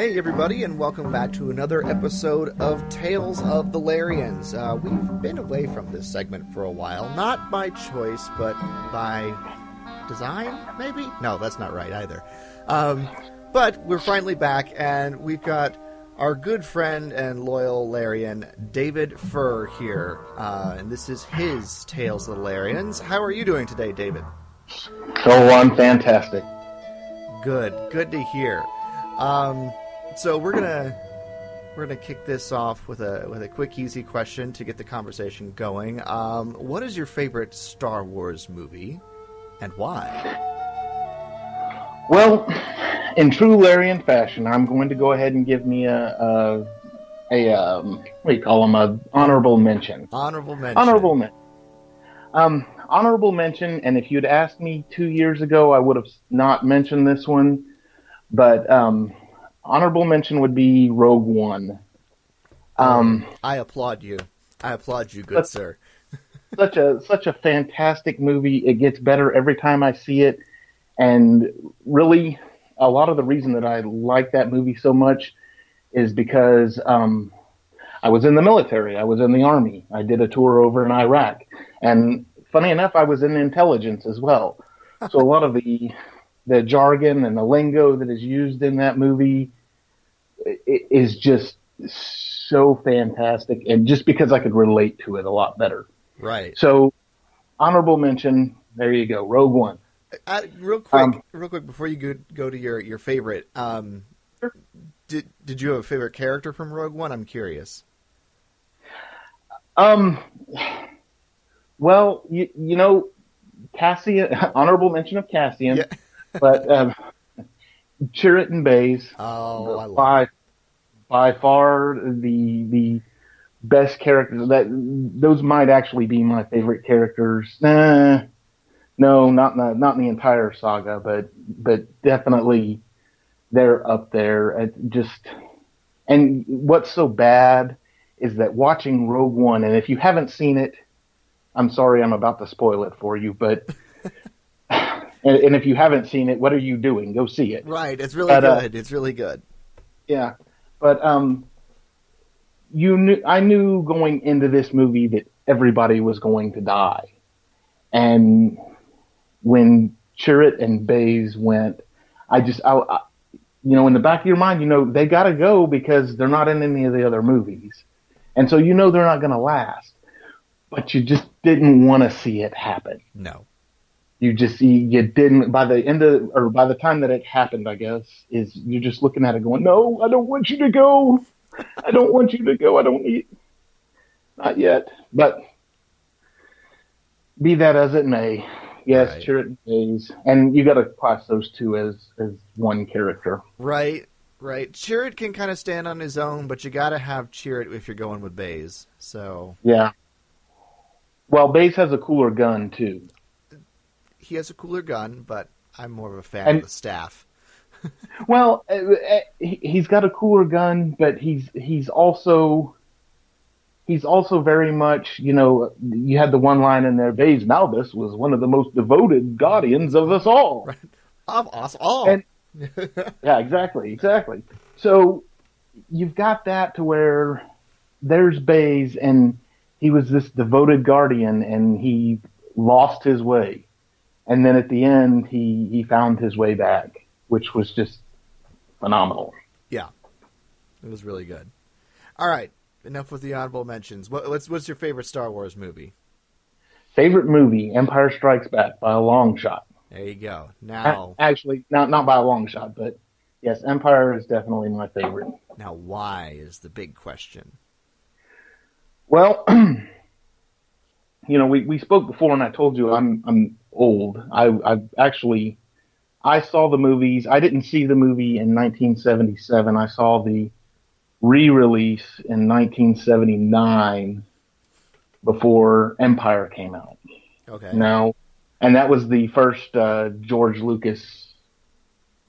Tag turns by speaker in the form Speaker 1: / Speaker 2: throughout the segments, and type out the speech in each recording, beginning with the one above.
Speaker 1: Hey, everybody, and welcome back to another episode of Tales of the Lairians. Uh, we've been away from this segment for a while, not by choice, but by design, maybe? No, that's not right either. Um, but we're finally back, and we've got our good friend and loyal Lairian, David Furr, here. Uh, and this is his Tales of the Lairians. How are you doing today, David?
Speaker 2: So I'm fantastic.
Speaker 1: Good, good to hear. Um, so we're gonna we're gonna kick this off with a with a quick, easy question to get the conversation going. Um, what is your favorite Star Wars movie, and why?
Speaker 2: Well, in true Lairian fashion, I'm going to go ahead and give me a a, a um, what do you call them? A honorable mention.
Speaker 1: Honorable mention.
Speaker 2: Honorable mention. Um, honorable mention. And if you'd asked me two years ago, I would have not mentioned this one. But um, honorable mention would be Rogue One. Um,
Speaker 1: I applaud you. I applaud you, good sir.
Speaker 2: such a such a fantastic movie. It gets better every time I see it, and really, a lot of the reason that I like that movie so much is because um, I was in the military. I was in the army. I did a tour over in Iraq, and funny enough, I was in intelligence as well. So a lot of the the jargon and the lingo that is used in that movie is just so fantastic, and just because I could relate to it a lot better.
Speaker 1: Right.
Speaker 2: So, honorable mention. There you go. Rogue One.
Speaker 1: Uh, real quick, um, real quick before you go, go to your your favorite. Um,
Speaker 2: sure.
Speaker 1: Did did you have a favorite character from Rogue One? I'm curious.
Speaker 2: Um. Well, you you know, Cassian. Honorable mention of Cassian.
Speaker 1: Yeah.
Speaker 2: But um, Chirrut and Baze.
Speaker 1: Oh, I love
Speaker 2: by by far the the best characters. That those might actually be my favorite characters. Nah, no, not in the, not in the entire saga, but but definitely they're up there. It just and what's so bad is that watching Rogue One, and if you haven't seen it, I'm sorry, I'm about to spoil it for you, but. And, and, if you haven't seen it, what are you doing? Go see it.
Speaker 1: Right. It's really but, uh, good. Uh, it's really good.
Speaker 2: Yeah. But um, you knew I knew going into this movie that everybody was going to die, and when Chirrut and Baze went, I just I, I, you know in the back of your mind you know they got to go because they're not in any of the other movies, and so you know they're not going to last, but you just didn't want to see it happen.
Speaker 1: No
Speaker 2: you just you, you didn't by the end of or by the time that it happened i guess is you're just looking at it going no i don't want you to go. I don't want you to go. I don't need not yet. But be that as it may yes right. Chirrut Baze and you got to class those two as as one character.
Speaker 1: Right right. Chirrut can kind of stand on his own but you got to have Chirrut if you're going with Baze so.
Speaker 2: Yeah. Well Baze has a cooler gun too
Speaker 1: he has a cooler gun, but I'm more of a fan and, of the staff.
Speaker 2: well, uh, uh, he's got a cooler gun, but he's he's also he's also very much, you know, you had the one line in there, Baze Malbus was one of the most devoted guardians of us all.
Speaker 1: Right. Of us all.
Speaker 2: And, yeah, exactly, exactly. So you've got that to where there's Baze and he was this devoted guardian and he lost his way and then at the end he he found his way back, which was just phenomenal.
Speaker 1: Yeah, it was really good. All right, enough with the honorable mentions. What, what's what's your favorite Star Wars movie?
Speaker 2: Favorite movie: Empire Strikes Back by a long shot.
Speaker 1: There you go. Now,
Speaker 2: actually, not not by a long shot, but yes, Empire is definitely my favorite.
Speaker 1: Now, why is the big question?
Speaker 2: Well, you know, we, we spoke before, and I told you I'm I'm old. I I actually I saw the movies. I didn't see the movie in 1977. I saw the re-release in 1979 before Empire came out.
Speaker 1: Okay.
Speaker 2: Now, and that was the first uh, George Lucas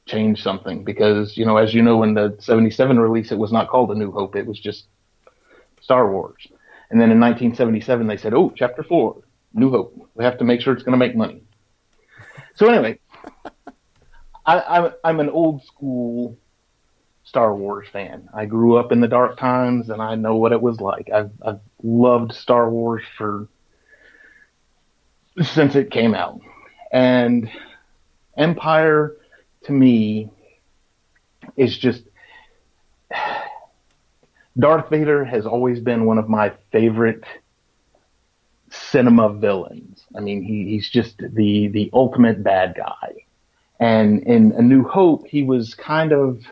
Speaker 2: changed something because you know, as you know, in the 77 release, it was not called A New Hope. It was just Star Wars. And then in 1977, they said, "Oh, Chapter Four, New Hope. We have to make sure it's going to make money. So anyway, I, I'm I'm an old school Star Wars fan. I grew up in the dark times and I know what it was like. I've, I've loved Star Wars for since it came out. And Empire to me is just Darth Vader has always been one of my favorite cinema villains. I mean, he, he's just the the ultimate bad guy. And in A New Hope, he was kind of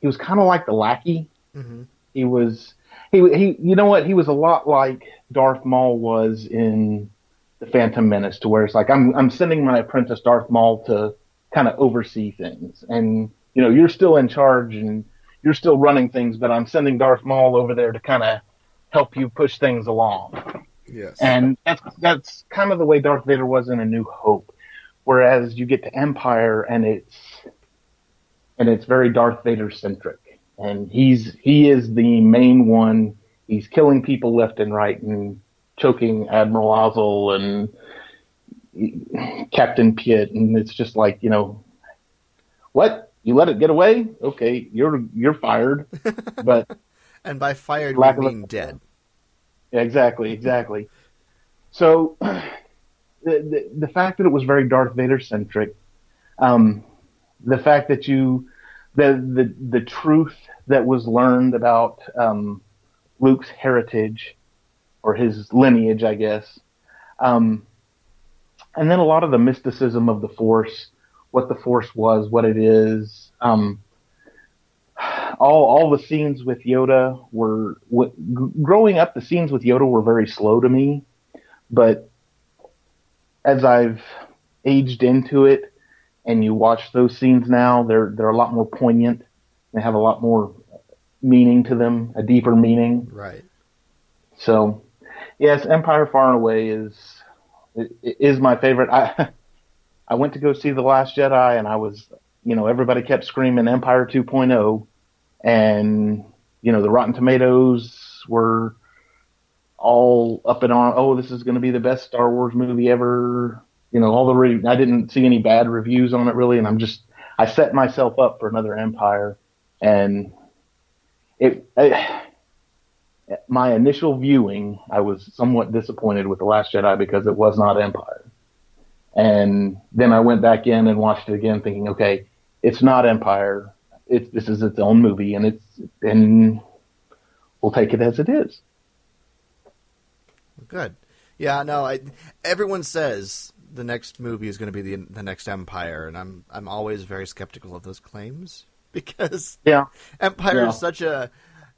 Speaker 2: he was kind of like the lackey. Mm-hmm. He was he he you know what he was a lot like Darth Maul was in the Phantom Menace, to where it's like I'm I'm sending my apprentice Darth Maul to kind of oversee things, and you know you're still in charge and you're still running things, but I'm sending Darth Maul over there to kind of help you push things along.
Speaker 1: Yes.
Speaker 2: And that's that's kind of the way Darth Vader was in A New Hope. Whereas you get to Empire and it's and it's very Darth Vader centric. And he's he is the main one. He's killing people left and right and choking Admiral Ozzel and Captain Piett and it's just like, you know, what? You let it get away? Okay, you're you're fired. But
Speaker 1: and by fired you mean a, dead.
Speaker 2: Exactly, exactly. So the, the, the fact that it was very Darth Vader centric, um, the fact that you the the the truth that was learned about um, Luke's heritage or his lineage, I guess, um, and then a lot of the mysticism of the Force, what the Force was, what it is. Um, all all the scenes with Yoda were w- growing up. The scenes with Yoda were very slow to me, but as I've aged into it, and you watch those scenes now, they're they're a lot more poignant. They have a lot more meaning to them, a deeper meaning.
Speaker 1: Right.
Speaker 2: So, yes, Empire Far and Away is is my favorite. I I went to go see The Last Jedi, and I was, you know, everybody kept screaming Empire 2.0 and you know the Rotten Tomatoes were all up and on. Oh, this is going to be the best Star Wars movie ever. You know, all the re- I didn't see any bad reviews on it really, and I'm just I set myself up for another Empire, and it. I, my initial viewing, I was somewhat disappointed with The Last Jedi because it was not Empire. And then I went back in and watched it again, thinking, okay, it's not Empire it's this is its own movie, and it's and we'll take it as it is.
Speaker 1: Good. Yeah. No. I, everyone says the next movie is going to be the the next Empire, and I'm I'm always very skeptical of those claims because
Speaker 2: yeah,
Speaker 1: Empire
Speaker 2: yeah.
Speaker 1: is such a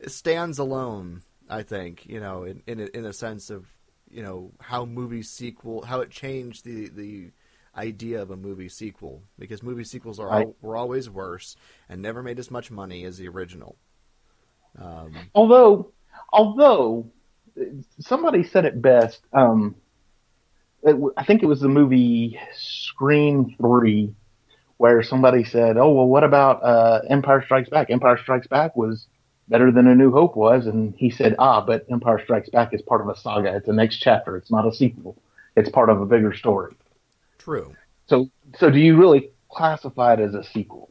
Speaker 1: stands alone. I think you know in in a, in a sense of you know how movie sequel how it changed the the idea of a movie sequel because movie sequels are right. were always worse and never made as much money as the original.
Speaker 2: Um, although, although somebody said it best, um, it, I think it was the movie Scream Three, where somebody said, "Oh well, what about uh, Empire Strikes Back? Empire Strikes Back was." Better than A New Hope was, and he said, "Ah, but Empire Strikes Back is part of a saga. It's a next chapter. It's not a sequel. It's part of a bigger story."
Speaker 1: True.
Speaker 2: So, so do you really classify it as a sequel?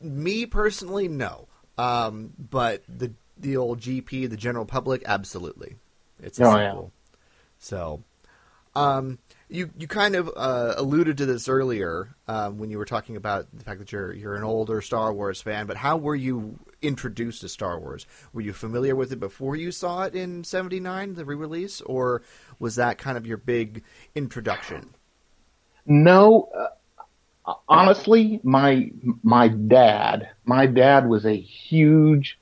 Speaker 1: Me personally, no. Um, but the the old GP, the general public, absolutely, it's a oh, sequel. Yeah. So, um, you you kind of uh, alluded to this earlier um, when you were talking about the fact that you're you're an older Star Wars fan. But how were you introduced to Star Wars? Were you familiar with it before you saw it in '79, the re-release, or was that kind of your big introduction?
Speaker 2: No, uh, honestly, my my dad, my dad was a huge,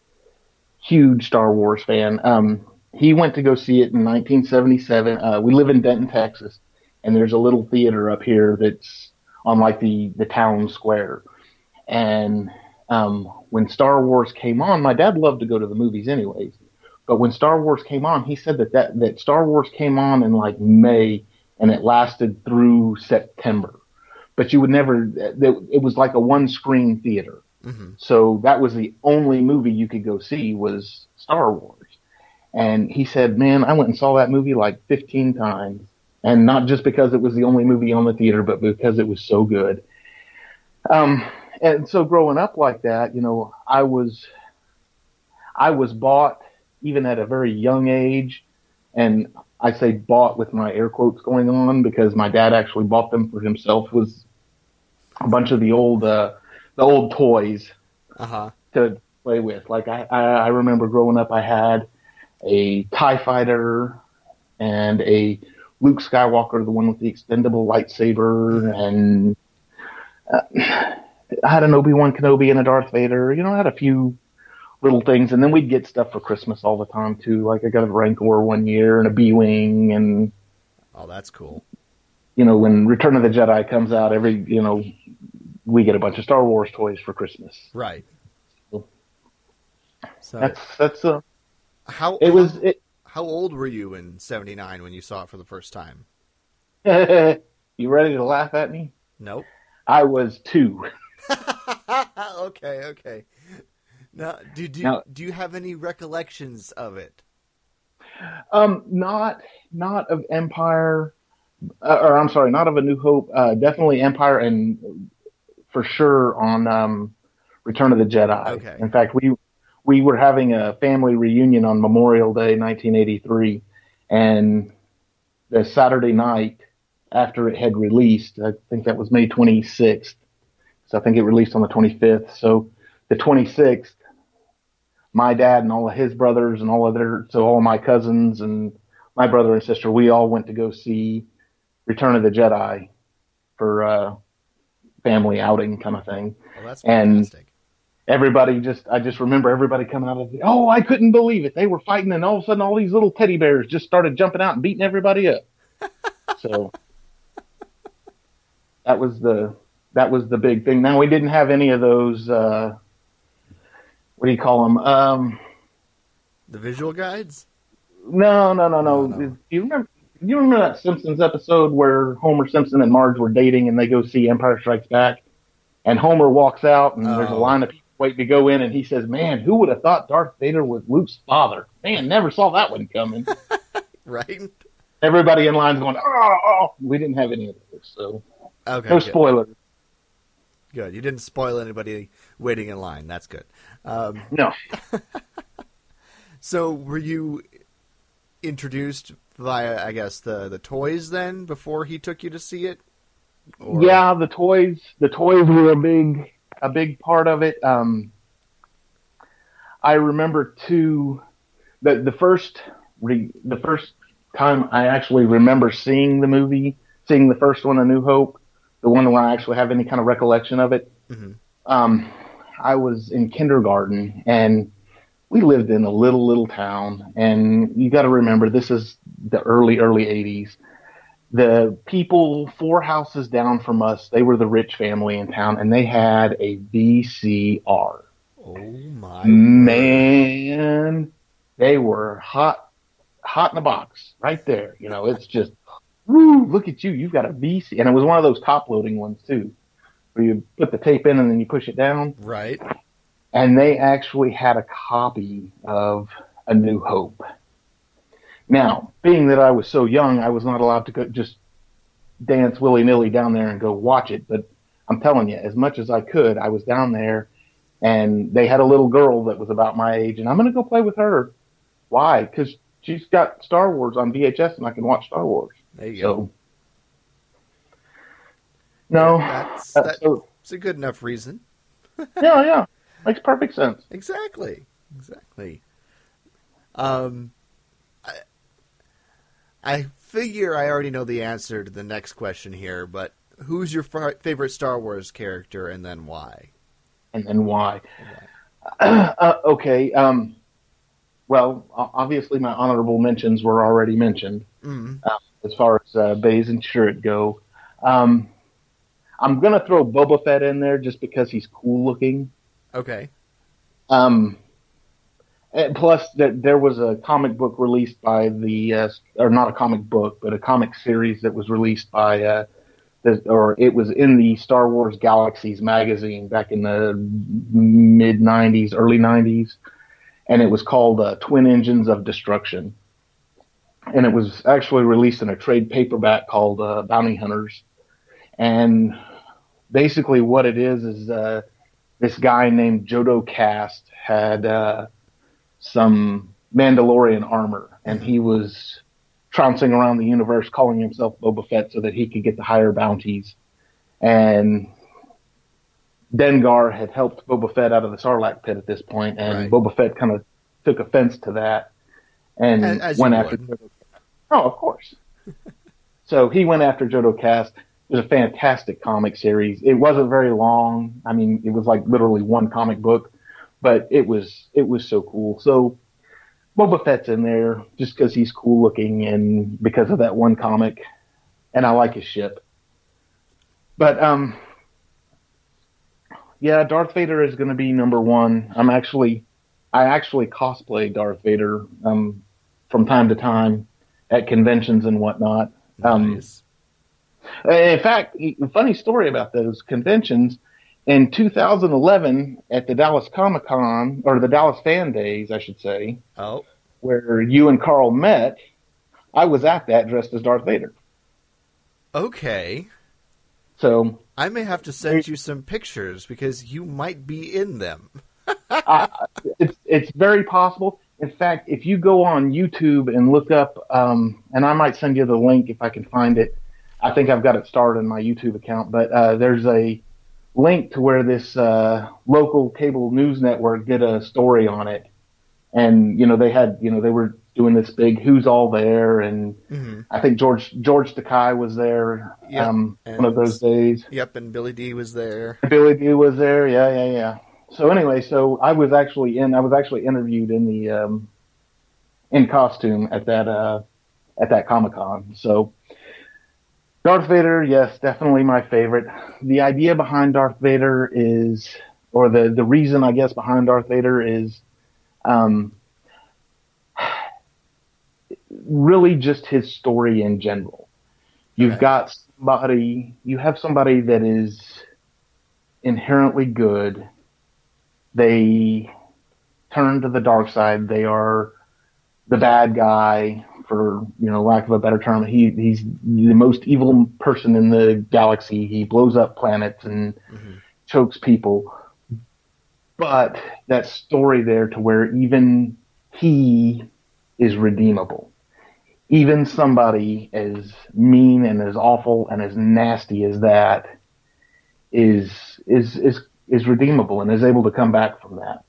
Speaker 2: huge Star Wars fan. Um, he went to go see it in 1977. Uh, we live in Denton, Texas, and there's a little theater up here that's on like the the town square. And um, when Star Wars came on, my dad loved to go to the movies anyways. But when Star Wars came on, he said that, that, that Star Wars came on in like May and it lasted through September. But you would never, it was like a one screen theater. Mm-hmm. So that was the only movie you could go see was Star Wars. And he said, man, I went and saw that movie like 15 times. And not just because it was the only movie on the theater, but because it was so good. Um, and so growing up like that, you know, I was, I was bought even at a very young age, and I say bought with my air quotes going on because my dad actually bought them for himself. Was a bunch of the old, uh, the old toys
Speaker 1: Uh-huh.
Speaker 2: to play with. Like I, I, I remember growing up, I had a Tie Fighter and a Luke Skywalker, the one with the extendable lightsaber, and uh, had an Obi Wan Kenobi and a Darth Vader. You know, I had a few little things, and then we'd get stuff for Christmas all the time too. Like I got a Rancor one year and a B Wing, and
Speaker 1: Oh, that's cool.
Speaker 2: you know, when Return of the Jedi comes out, every you know, we get a bunch of Star Wars toys for Christmas.
Speaker 1: Right. So
Speaker 2: That's that's uh,
Speaker 1: how
Speaker 2: it was it.
Speaker 1: how old were you in 79 when you saw it for the first time?
Speaker 2: you ready to laugh at me?
Speaker 1: Nope.
Speaker 2: I was two.
Speaker 1: okay, okay. Now, do do,
Speaker 2: Now-
Speaker 1: do you have any recollections of it?
Speaker 2: Um, not not of Empire, uh, or I'm sorry, not of A New Hope. Uh, definitely Empire, and for sure on um, Return of the Jedi.
Speaker 1: Okay.
Speaker 2: In fact, we we were having a family reunion on Memorial Day, 1983, and the Saturday night after it had released, I think that was May 26th. So I think it released on the 25th. So the 26th, my dad and all of his brothers and all of their, so all of my cousins and my brother and sister, we all went to go see Return of the Jedi for uh, family outing kind of thing.
Speaker 1: Well, that's
Speaker 2: And-
Speaker 1: fantastic.
Speaker 2: Everybody just, I just remember everybody coming out of the, oh, I couldn't believe it. They were fighting and all of a sudden all these little teddy bears just started jumping out and beating everybody up. so that was the, that was the big thing. Now we didn't have any of those, uh, what do you call them? Um,
Speaker 1: The visual guides?
Speaker 2: No, no, no, no.
Speaker 1: No, no.
Speaker 2: Do you remember? You remember that Simpsons episode where Homer Simpson and Marge were dating and they go see Empire Strikes Back, and Homer walks out and there's a
Speaker 1: Oh.
Speaker 2: line of people waiting to go in, and he says, "Man, who would have thought Darth Vader was Luke's father? Man, never saw that one coming."
Speaker 1: Right?
Speaker 2: Everybody in line's going, "Oh, oh." we didn't have any of those, so
Speaker 1: Okay.
Speaker 2: no
Speaker 1: good.
Speaker 2: spoilers.
Speaker 1: Good. You didn't spoil anybody waiting in line. That's good. Um,
Speaker 2: No,
Speaker 1: so, were you introduced via, I guess, the the toys then before he took you to see it? Or-
Speaker 2: yeah, the toys, the toys were a big, a big part of it. Um, I remember too, the the first re, the first time I actually remember seeing the movie, seeing the first one, A New Hope, the one where I actually have any kind of recollection of it.
Speaker 1: Mhm.
Speaker 2: Um, I was in kindergarten and we lived in a little little town, and you got to remember this is the early early '80s the people four houses down from us, they were the rich family in town, and they had a VCR.
Speaker 1: Oh my.
Speaker 2: Man, they were hot, hot in the box right there. You know, it's just, woo, look at you. You've got a VC. And it was one of those top loading ones too, where you put the tape in and then you push it down.
Speaker 1: Right.
Speaker 2: And they actually had a copy of A New Hope. Now, being that I was so young, I was not allowed to go just dance willy nilly down there and go watch it. But I'm telling you, as much as I could, I was down there and they had a little girl that was about my age, and I'm going to go play with her. Why? Because she's got Star Wars on VHS and I can watch Star Wars.
Speaker 1: There you go.
Speaker 2: No,
Speaker 1: That's,
Speaker 2: uh,
Speaker 1: that's
Speaker 2: so,
Speaker 1: a good enough reason.
Speaker 2: yeah, yeah, makes perfect sense.
Speaker 1: Exactly. Exactly. Um, I, I figure I already know the answer to the next question here, but who's your fa- favorite Star Wars character and then why?
Speaker 2: and then why. Uh, okay. Um, well, obviously, my honorable mentions were already mentioned
Speaker 1: Mm,
Speaker 2: as far as uh, Baze and Chirrut go. Um, I'm going to throw Boba Fett in there just because he's cool looking.
Speaker 1: okay.
Speaker 2: Um, plus, that there was a comic book released by the, uh, or not a comic book, but a comic series that was released by, uh, the, or it was in the Star Wars Galaxies magazine back in the mid 90s, early 90s, and it was called uh, Twin Engines of Destruction. And it was actually released in a trade paperback called uh, Bounty Hunters. And basically, what it is is uh, this guy named Jodo Kast had uh, some Mandalorian armor, and he was trouncing around the universe, calling himself Boba Fett, so that he could get the higher bounties. And Dengar had helped Boba Fett out of the Sarlacc pit at this point, and
Speaker 1: Right.
Speaker 2: Boba Fett kind of took offense to that and
Speaker 1: As-
Speaker 2: went after. Jodo. Oh, of course. so he went after Jodo Kast. It was a fantastic comic series. It wasn't very long. I mean, it was like literally one comic book, but it was it was so cool. So Boba Fett's in there just because he's cool looking and because of that one comic, and I like his ship. But um, yeah, Darth Vader is going to be number one. I'm actually, I actually cosplay Darth Vader um, from time to time at conventions and whatnot. Um,
Speaker 1: Nice.
Speaker 2: in fact, a funny story about those conventions. In 2011, at the Dallas Comic Con, or the Dallas Fan Days, I should say,
Speaker 1: Oh,
Speaker 2: where you and Carl met, I was at that dressed as Darth Vader.
Speaker 1: okay.
Speaker 2: So
Speaker 1: I may have to send you some pictures because you might be in them.
Speaker 2: It's it's very possible. In fact, if you go on YouTube and look up, um, and I might send you the link if I can find it. I think I've got it started in my YouTube account, but uh, there's a link to where this uh, local cable news network did a story on it, and you know they had you know they were doing this big who's all there, and
Speaker 1: hmm
Speaker 2: I think George George Takei was there
Speaker 1: Yep,
Speaker 2: um, one of those days.
Speaker 1: Yep, and Billy Dee was there.
Speaker 2: Billy Dee was there. Yeah, yeah, yeah. So anyway, so I was actually in. I was actually interviewed in the um, in costume at that uh, at that Comic Con. So Darth Vader, yes, definitely my favorite. The idea behind Darth Vader is, or the the reason I guess behind Darth Vader is, um, really just his story in general. You've
Speaker 1: Okay.
Speaker 2: got somebody. You have somebody that is inherently good. They turn to the dark side. They are the bad guy, for you know lack of a better term. He he's the most evil person in the galaxy. He blows up planets and
Speaker 1: Mhm.
Speaker 2: chokes people. But that story there to where even he is redeemable. Even somebody as mean and as awful and as nasty as that is is is is redeemable and is able to come back from that.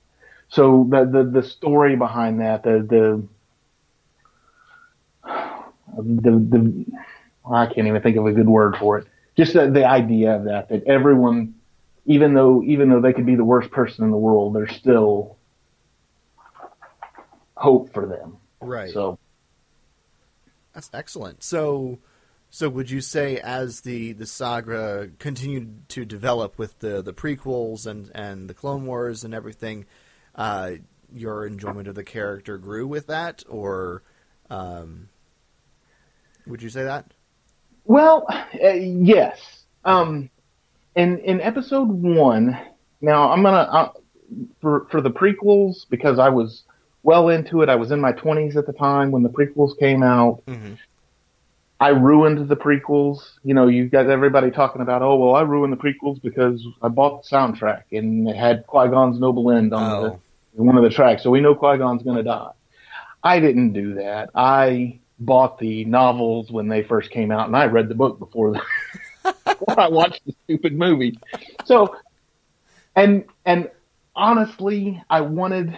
Speaker 2: So the the, the story behind that, the the the, the I can't even think of a good word for it. Just the, the idea of that that everyone, even though even though they could be the worst person in the world, there's still hope for them.
Speaker 1: Right.
Speaker 2: So
Speaker 1: That's excellent. So, so would you say as the the saga continued to develop with the the prequels and and the Clone Wars and everything, uh, your enjoyment of the character grew with that, or um, would you say that?
Speaker 2: Well, uh, yes. Um, in in episode one, now I'm gonna uh, for for the prequels because I was well into it. I was in my 20s at the time when the prequels came out.
Speaker 1: Mm-hmm.
Speaker 2: I ruined the prequels. You know, you got everybody talking about, oh well, I ruined the prequels because I bought the soundtrack and it had Qui Gon's Noble End on
Speaker 1: Oh,
Speaker 2: the, one of the tracks, so we know Qui Gon's gonna die. I didn't do that. I bought the novels when they first came out, and I read the book before the, before I watched the stupid movie. So, and and honestly, I wanted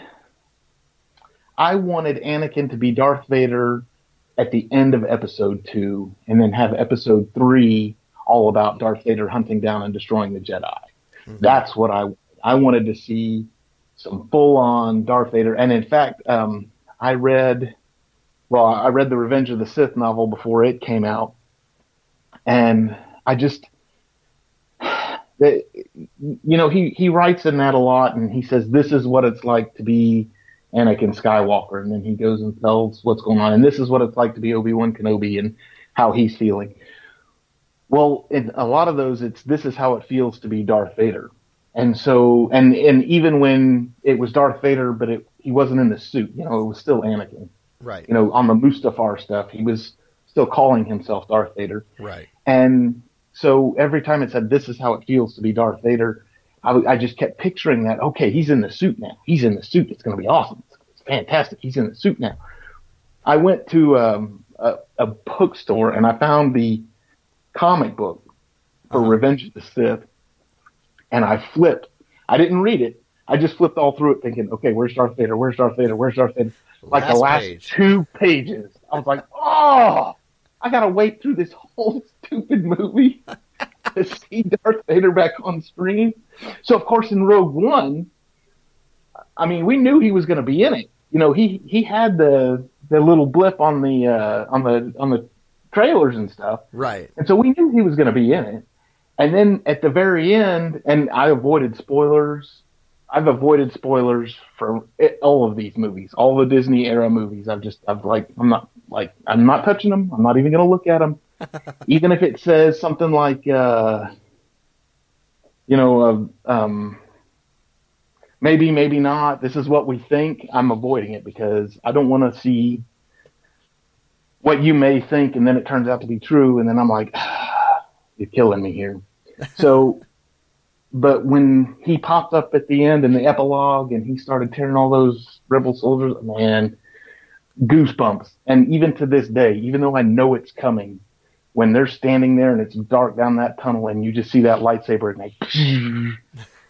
Speaker 2: I wanted Anakin to be Darth Vader at the end of episode two, and then have episode three all about Darth Vader hunting down and destroying the Jedi.
Speaker 1: Mhm.
Speaker 2: That's what I I wanted to see some full on Darth Vader. And in fact, um, I read well, I read the Revenge of the Sith novel before it came out, and I just, you know, he he writes in that a lot, and he says this is what it's like to be Anakin Skywalker, and then he goes and tells what's going on, and this is what it's like to be Obi Wan Kenobi, and how he's feeling. Well, in a lot of those, it's this is how it feels to be Darth Vader, and so, and and even when it was Darth Vader, but it he wasn't in the suit, you know, it was still Anakin
Speaker 1: right,
Speaker 2: you know, on the Mustafar stuff, he was still calling himself Darth Vader.
Speaker 1: right.
Speaker 2: And so every time it said, this is how it feels to be Darth Vader, I, I just kept picturing that. Okay, he's in the suit now. He's in the suit. It's going to be awesome. It's, it's, fantastic. He's in the suit now. I went to um, a, a bookstore and I found the comic book for uh-huh. Revenge of the Sith, and I flipped. I didn't read it. I just flipped all through it, thinking, okay, where's Darth Vader? Where's Darth Vader? Where's Darth Vader? Like last the last page. two pages, I was like, oh, I gotta wait through this whole stupid movie to see Darth Vader back on screen. So of course in Rogue One, I mean, we knew he was going to be in it. You know, he he had the the little blip on the uh, on the on the trailers and stuff.
Speaker 1: Right.
Speaker 2: And so we knew he was going to be in it. And then at the very end, and I avoided spoilers. I've avoided spoilers for all of these movies, all the Disney era movies. I've just, I've like, I'm not like, I'm not touching them. I'm not even going to look at them. Even if it says something like, uh, you know, uh, um, maybe, maybe not. This is what we think. I'm avoiding it because I don't want to see what you may think, and then it turns out to be true, and then I'm like, ah, you're killing me here. So, but when he popped up at the end in the epilogue, and he started tearing all those rebel soldiers, man, goosebumps. And even to this day, even though I know it's coming, when they're standing there and it's dark down that tunnel, and you just see that lightsaber, and they,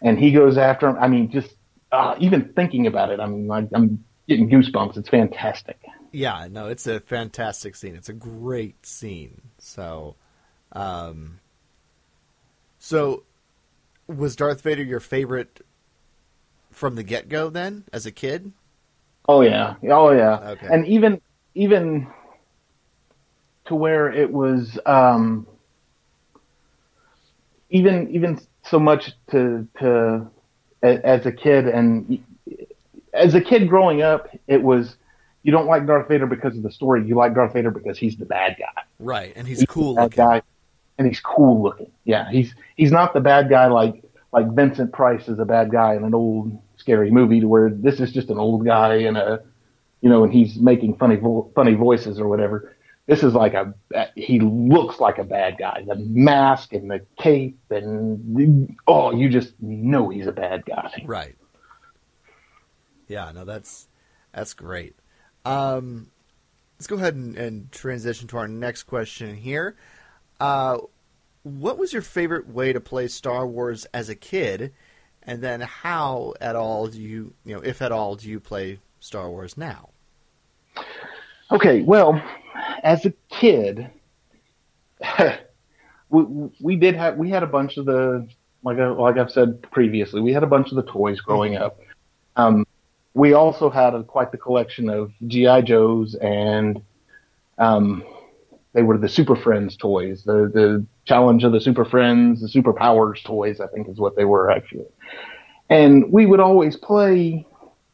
Speaker 2: and he goes after him. I mean, just uh, even thinking about it, I mean, like, I'm getting goosebumps. It's fantastic.
Speaker 1: Yeah, no, it's a fantastic scene. It's a great scene. So, um, so was Darth Vader your favorite from the get go then, as a kid?
Speaker 2: Oh yeah, oh yeah, okay. and even even to where it was um, even even so much to to as a kid and as a kid growing up, it was you don't like Darth Vader because of the story. You like Darth Vader because he's the bad guy.
Speaker 1: Right, and he's, he's cool looking.
Speaker 2: Guy, and he's cool looking. Yeah, he's he's not the bad guy like like Vincent Price is a bad guy in an old scary movie to where this is just an old guy in a you know and he's making funny vo- funny voices or whatever. This is like a he looks like a bad guy. The mask and the cape and oh, you just know he's a bad guy.
Speaker 1: Right. Yeah, no, that's that's great. Um, let's go ahead and, and, transition to our next question here. Uh, what was your favorite way to play Star Wars as a kid? And then how at all do you, you know, if at all, do you play Star Wars now?
Speaker 2: Okay, well, as a kid, we, we did have we had a bunch of the like I, like I've said previously, we had a bunch of the toys growing up. Um, we also had a, quite the collection of GI Joes and um, they were the Super Friends toys, the the Challenge of the Super Friends, the Super Powers toys, I think is what they were actually. And we would always play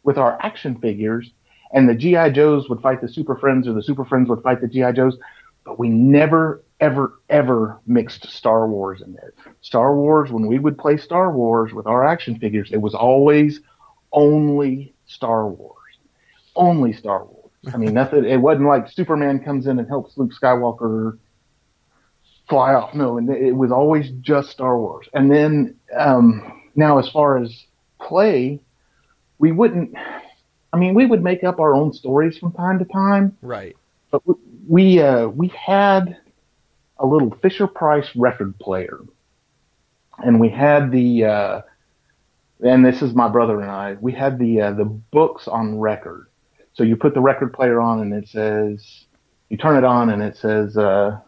Speaker 2: with our action figures, and the GI Joes would fight the Super Friends, or the Super Friends would fight the GI Joes, but we never ever ever mixed Star Wars in there. Star Wars, when we would play Star Wars with our action figures, it was always only Star Wars. Only Star Wars. I mean, nothing. It wasn't like Superman comes in and helps Luke Skywalker fly off. No, and it was always just Star Wars. And then um, now, as far as play, we wouldn't. I mean, we would make up our own stories from time to time.
Speaker 1: Right.
Speaker 2: But we uh, we had a little Fisher Price record player, and we had the uh, and this is my brother and I. We had the uh, the books on record. So you put the record player on, and it says you turn it on, and it says uh,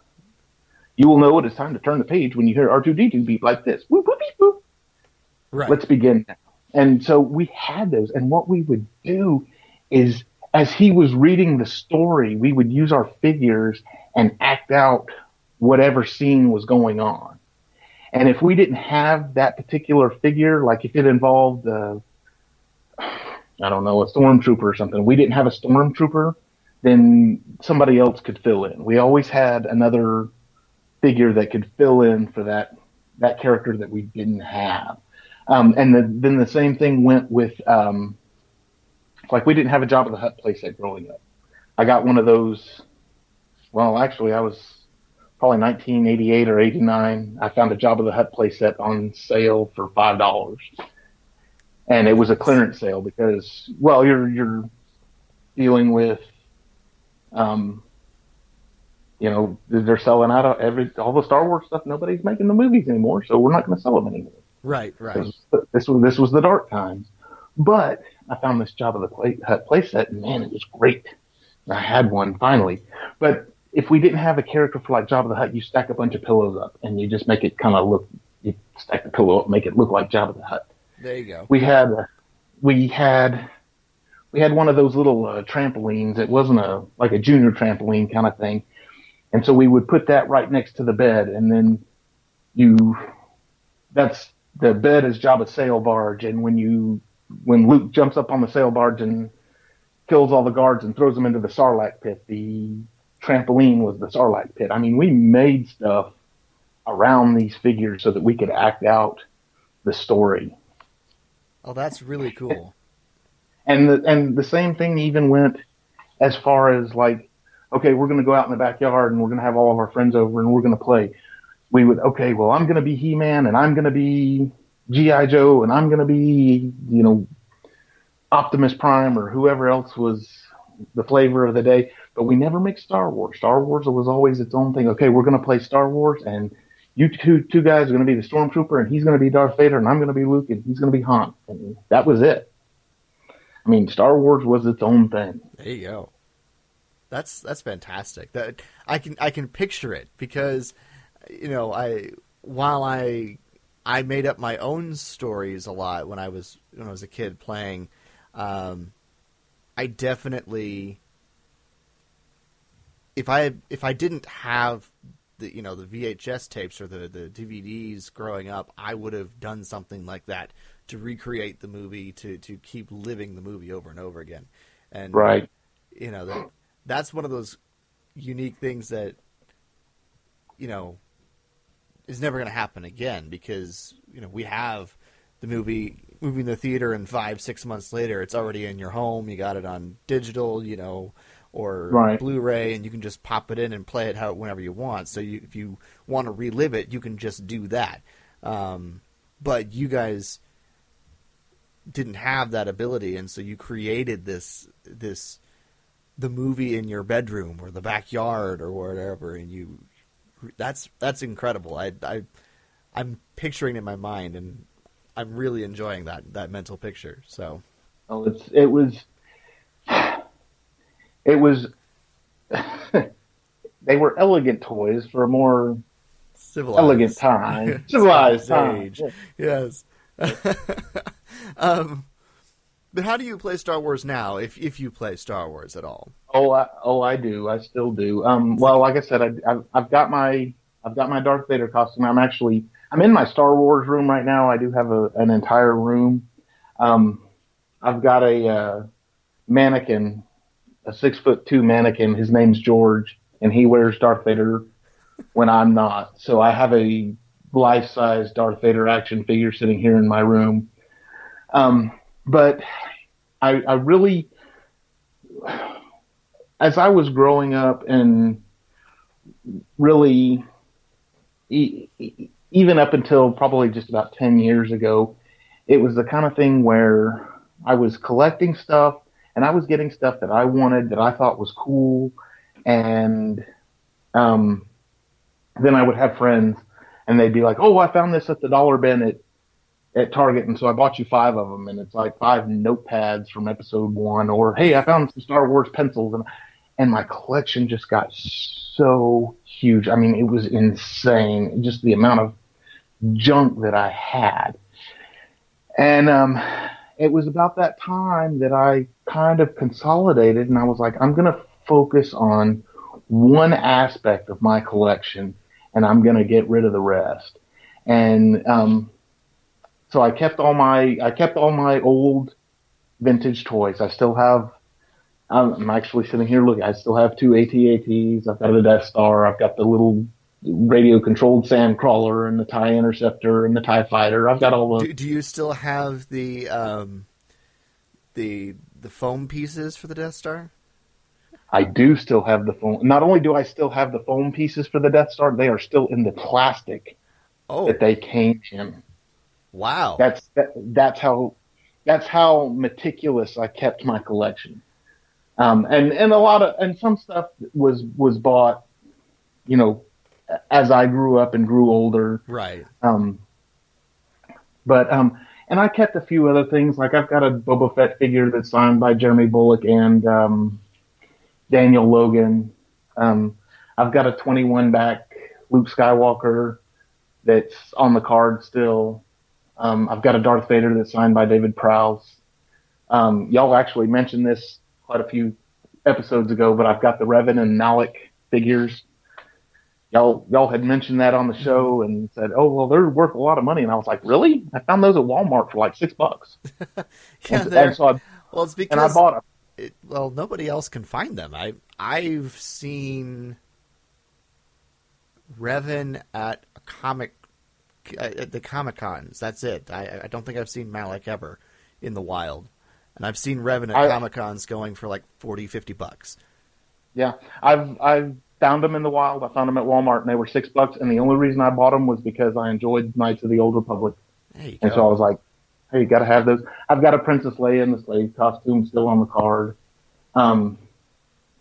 Speaker 2: you will know it is time to turn the page when you hear R2D2 beep like this. Whoop, whoop, whoop. Right. Let's begin now. And so we had those, and what we would do is, as he was reading the story, we would use our figures and act out whatever scene was going on. And if we didn't have that particular figure, like if it involved, uh, I don't know, a stormtrooper or something, we didn't have a stormtrooper, then somebody else could fill in. We always had another figure that could fill in for that that character that we didn't have. Um, and the, then the same thing went with, um, like we didn't have a Jabba the Hutt playset growing up. I got one of those. Well, actually, I was probably 1988 or 89. I found a Jabba the Hutt playset on sale for five dollars, and it was a clearance sale because, well, you're you're dealing with, um, you know, they're selling out of every all the Star Wars stuff. Nobody's making the movies anymore, so we're not going to sell them anymore.
Speaker 1: Right, right.
Speaker 2: This was this was the dark times, but I found this Jabba the play, Hutt playset, and man, it was great. I had one finally, but if we didn't have a character for like Jabba the Hutt, you stack a bunch of pillows up and you just make it kind of look. You stack the pillow up, make it look like Jabba the Hutt.
Speaker 1: There you go.
Speaker 2: We had, a, we had, we had one of those little uh, trampolines. It wasn't a like a junior trampoline kind of thing, and so we would put that right next to the bed, and then you, that's the bed is Jabba's sail barge, and when you when Luke jumps up on the sail barge and kills all the guards and throws them into the Sarlacc pit, the trampoline was the Sarlacc pit. I mean, we made stuff around these figures so that we could act out the story.
Speaker 1: Oh, that's really cool.
Speaker 2: And the and the same thing even went as far as like, okay, we're going to go out in the backyard and we're going to have all of our friends over and we're going to play. We would okay, well, I'm going to be He-Man and I'm going to be GI Joe and I'm going to be you know Optimus Prime or whoever else was the flavor of the day. But we never mixed Star Wars. Star Wars was always its own thing. Okay, we're going to play Star Wars, and you two two guys are going to be the Stormtrooper, and he's going to be Darth Vader, and I'm going to be Luke, and he's going to be Han. And that was it. I mean, Star Wars was its own thing.
Speaker 1: There you go. That's that's fantastic. That I can I can picture it because you know I while I I made up my own stories a lot when I was when I was a kid playing. Um, I definitely if I if I didn't have the you know the VHS tapes or the the DVDs growing up, I would have done something like that to recreate the movie to to keep living the movie over and over again. And
Speaker 2: right,
Speaker 1: you know that that's one of those unique things that you know is never going to happen again because you know we have the movie in the theater and five six months later it's already in your home you got it on digital you know or
Speaker 2: right.
Speaker 1: Blu-ray, and you can just pop it in and play it how whenever you want. So you, if you want to relive it, you can just do that. Um, but you guys didn't have that ability, and so you created this this the movie in your bedroom or the backyard or whatever, and you that's that's incredible. I I I'm picturing it in my mind, and I'm really enjoying that that mental picture. So,
Speaker 2: oh, it's it was it was they were elegant toys for a more
Speaker 1: civilized
Speaker 2: elegant time, civilized time.
Speaker 1: age. Yes. um, but how do you play Star Wars now? If if you play Star Wars at all?
Speaker 2: Oh, I, oh, I do. I still do. Um, well, like I said, I, I've, I've got my I've got my Darth Vader costume. I'm actually I'm in my Star Wars room right now. I do have a, an entire room. Um, I've got a uh, mannequin a six foot two mannequin. His name's George, and he wears Darth Vader when I'm not. So I have a life size Darth Vader action figure sitting here in my room. Um, but I, I really, as I was growing up and really, even up until probably just about 10 years ago, it was the kind of thing where I was collecting stuff and I was getting stuff that I wanted that I thought was cool, and um, then I would have friends, and they'd be like, "Oh, I found this at the dollar bin at at Target, and so I bought you five of them, and it's like five notepads from Episode One, or hey, I found some Star Wars pencils, and and my collection just got so huge. I mean, it was insane, just the amount of junk that I had, and um, it was about that time that I kind of consolidated and I was like, I'm going to focus on one aspect of my collection and I'm going to get rid of the rest. And, um, so I kept all my, I kept all my old vintage toys. I still have, I'm actually sitting here looking, I still have two AT-ATs. I've got the Death Star. I've got the little radio controlled Sandcrawler and the tie interceptor and the tie fighter i've got all the
Speaker 1: do, do you still have the um, the the foam pieces for the death star
Speaker 2: I do still have the foam. Not only do I still have the foam pieces for the Death Star, they are still in the plastic
Speaker 1: Oh,
Speaker 2: that they came in.
Speaker 1: Wow.
Speaker 2: That's that, that's how that's how meticulous I kept my collection. Um, and and a lot of and some stuff was was bought, you know, as I grew up and grew older.
Speaker 1: right.
Speaker 2: Um, but um, and I kept a few other things. Like I've got a Boba Fett figure that's signed by Jeremy Bulloch and um, Daniel Logan. Um, I've got a 21 back Luke Skywalker that's on the card still. Um, I've got a Darth Vader that's signed by David Prowse. Um, y'all actually mentioned this quite a few episodes ago, but I've got the Revan and Malak figures y'all y'all had mentioned that on the show and said, "Oh, well, they're worth a lot of money." And I was like, "Really? I found those at Walmart for like six bucks."
Speaker 1: Yeah,
Speaker 2: and, and so I
Speaker 1: well, it's because
Speaker 2: and I bought them.
Speaker 1: it, well, nobody else can find them. I I've seen Revan at a comic at the comic cons. That's it. I I don't think I've seen Malak ever in the wild, and I've seen Revan at comic cons going for like 40, 50 bucks.
Speaker 2: Yeah, I've I've found them in the wild. I found them at Walmart and they were six bucks. And the only reason I bought them was because I enjoyed Knights of the Old Republic. And
Speaker 1: go.
Speaker 2: so I was like, "Hey, you got to have those." I've got a Princess Leia in the slave costume still on the card. Um,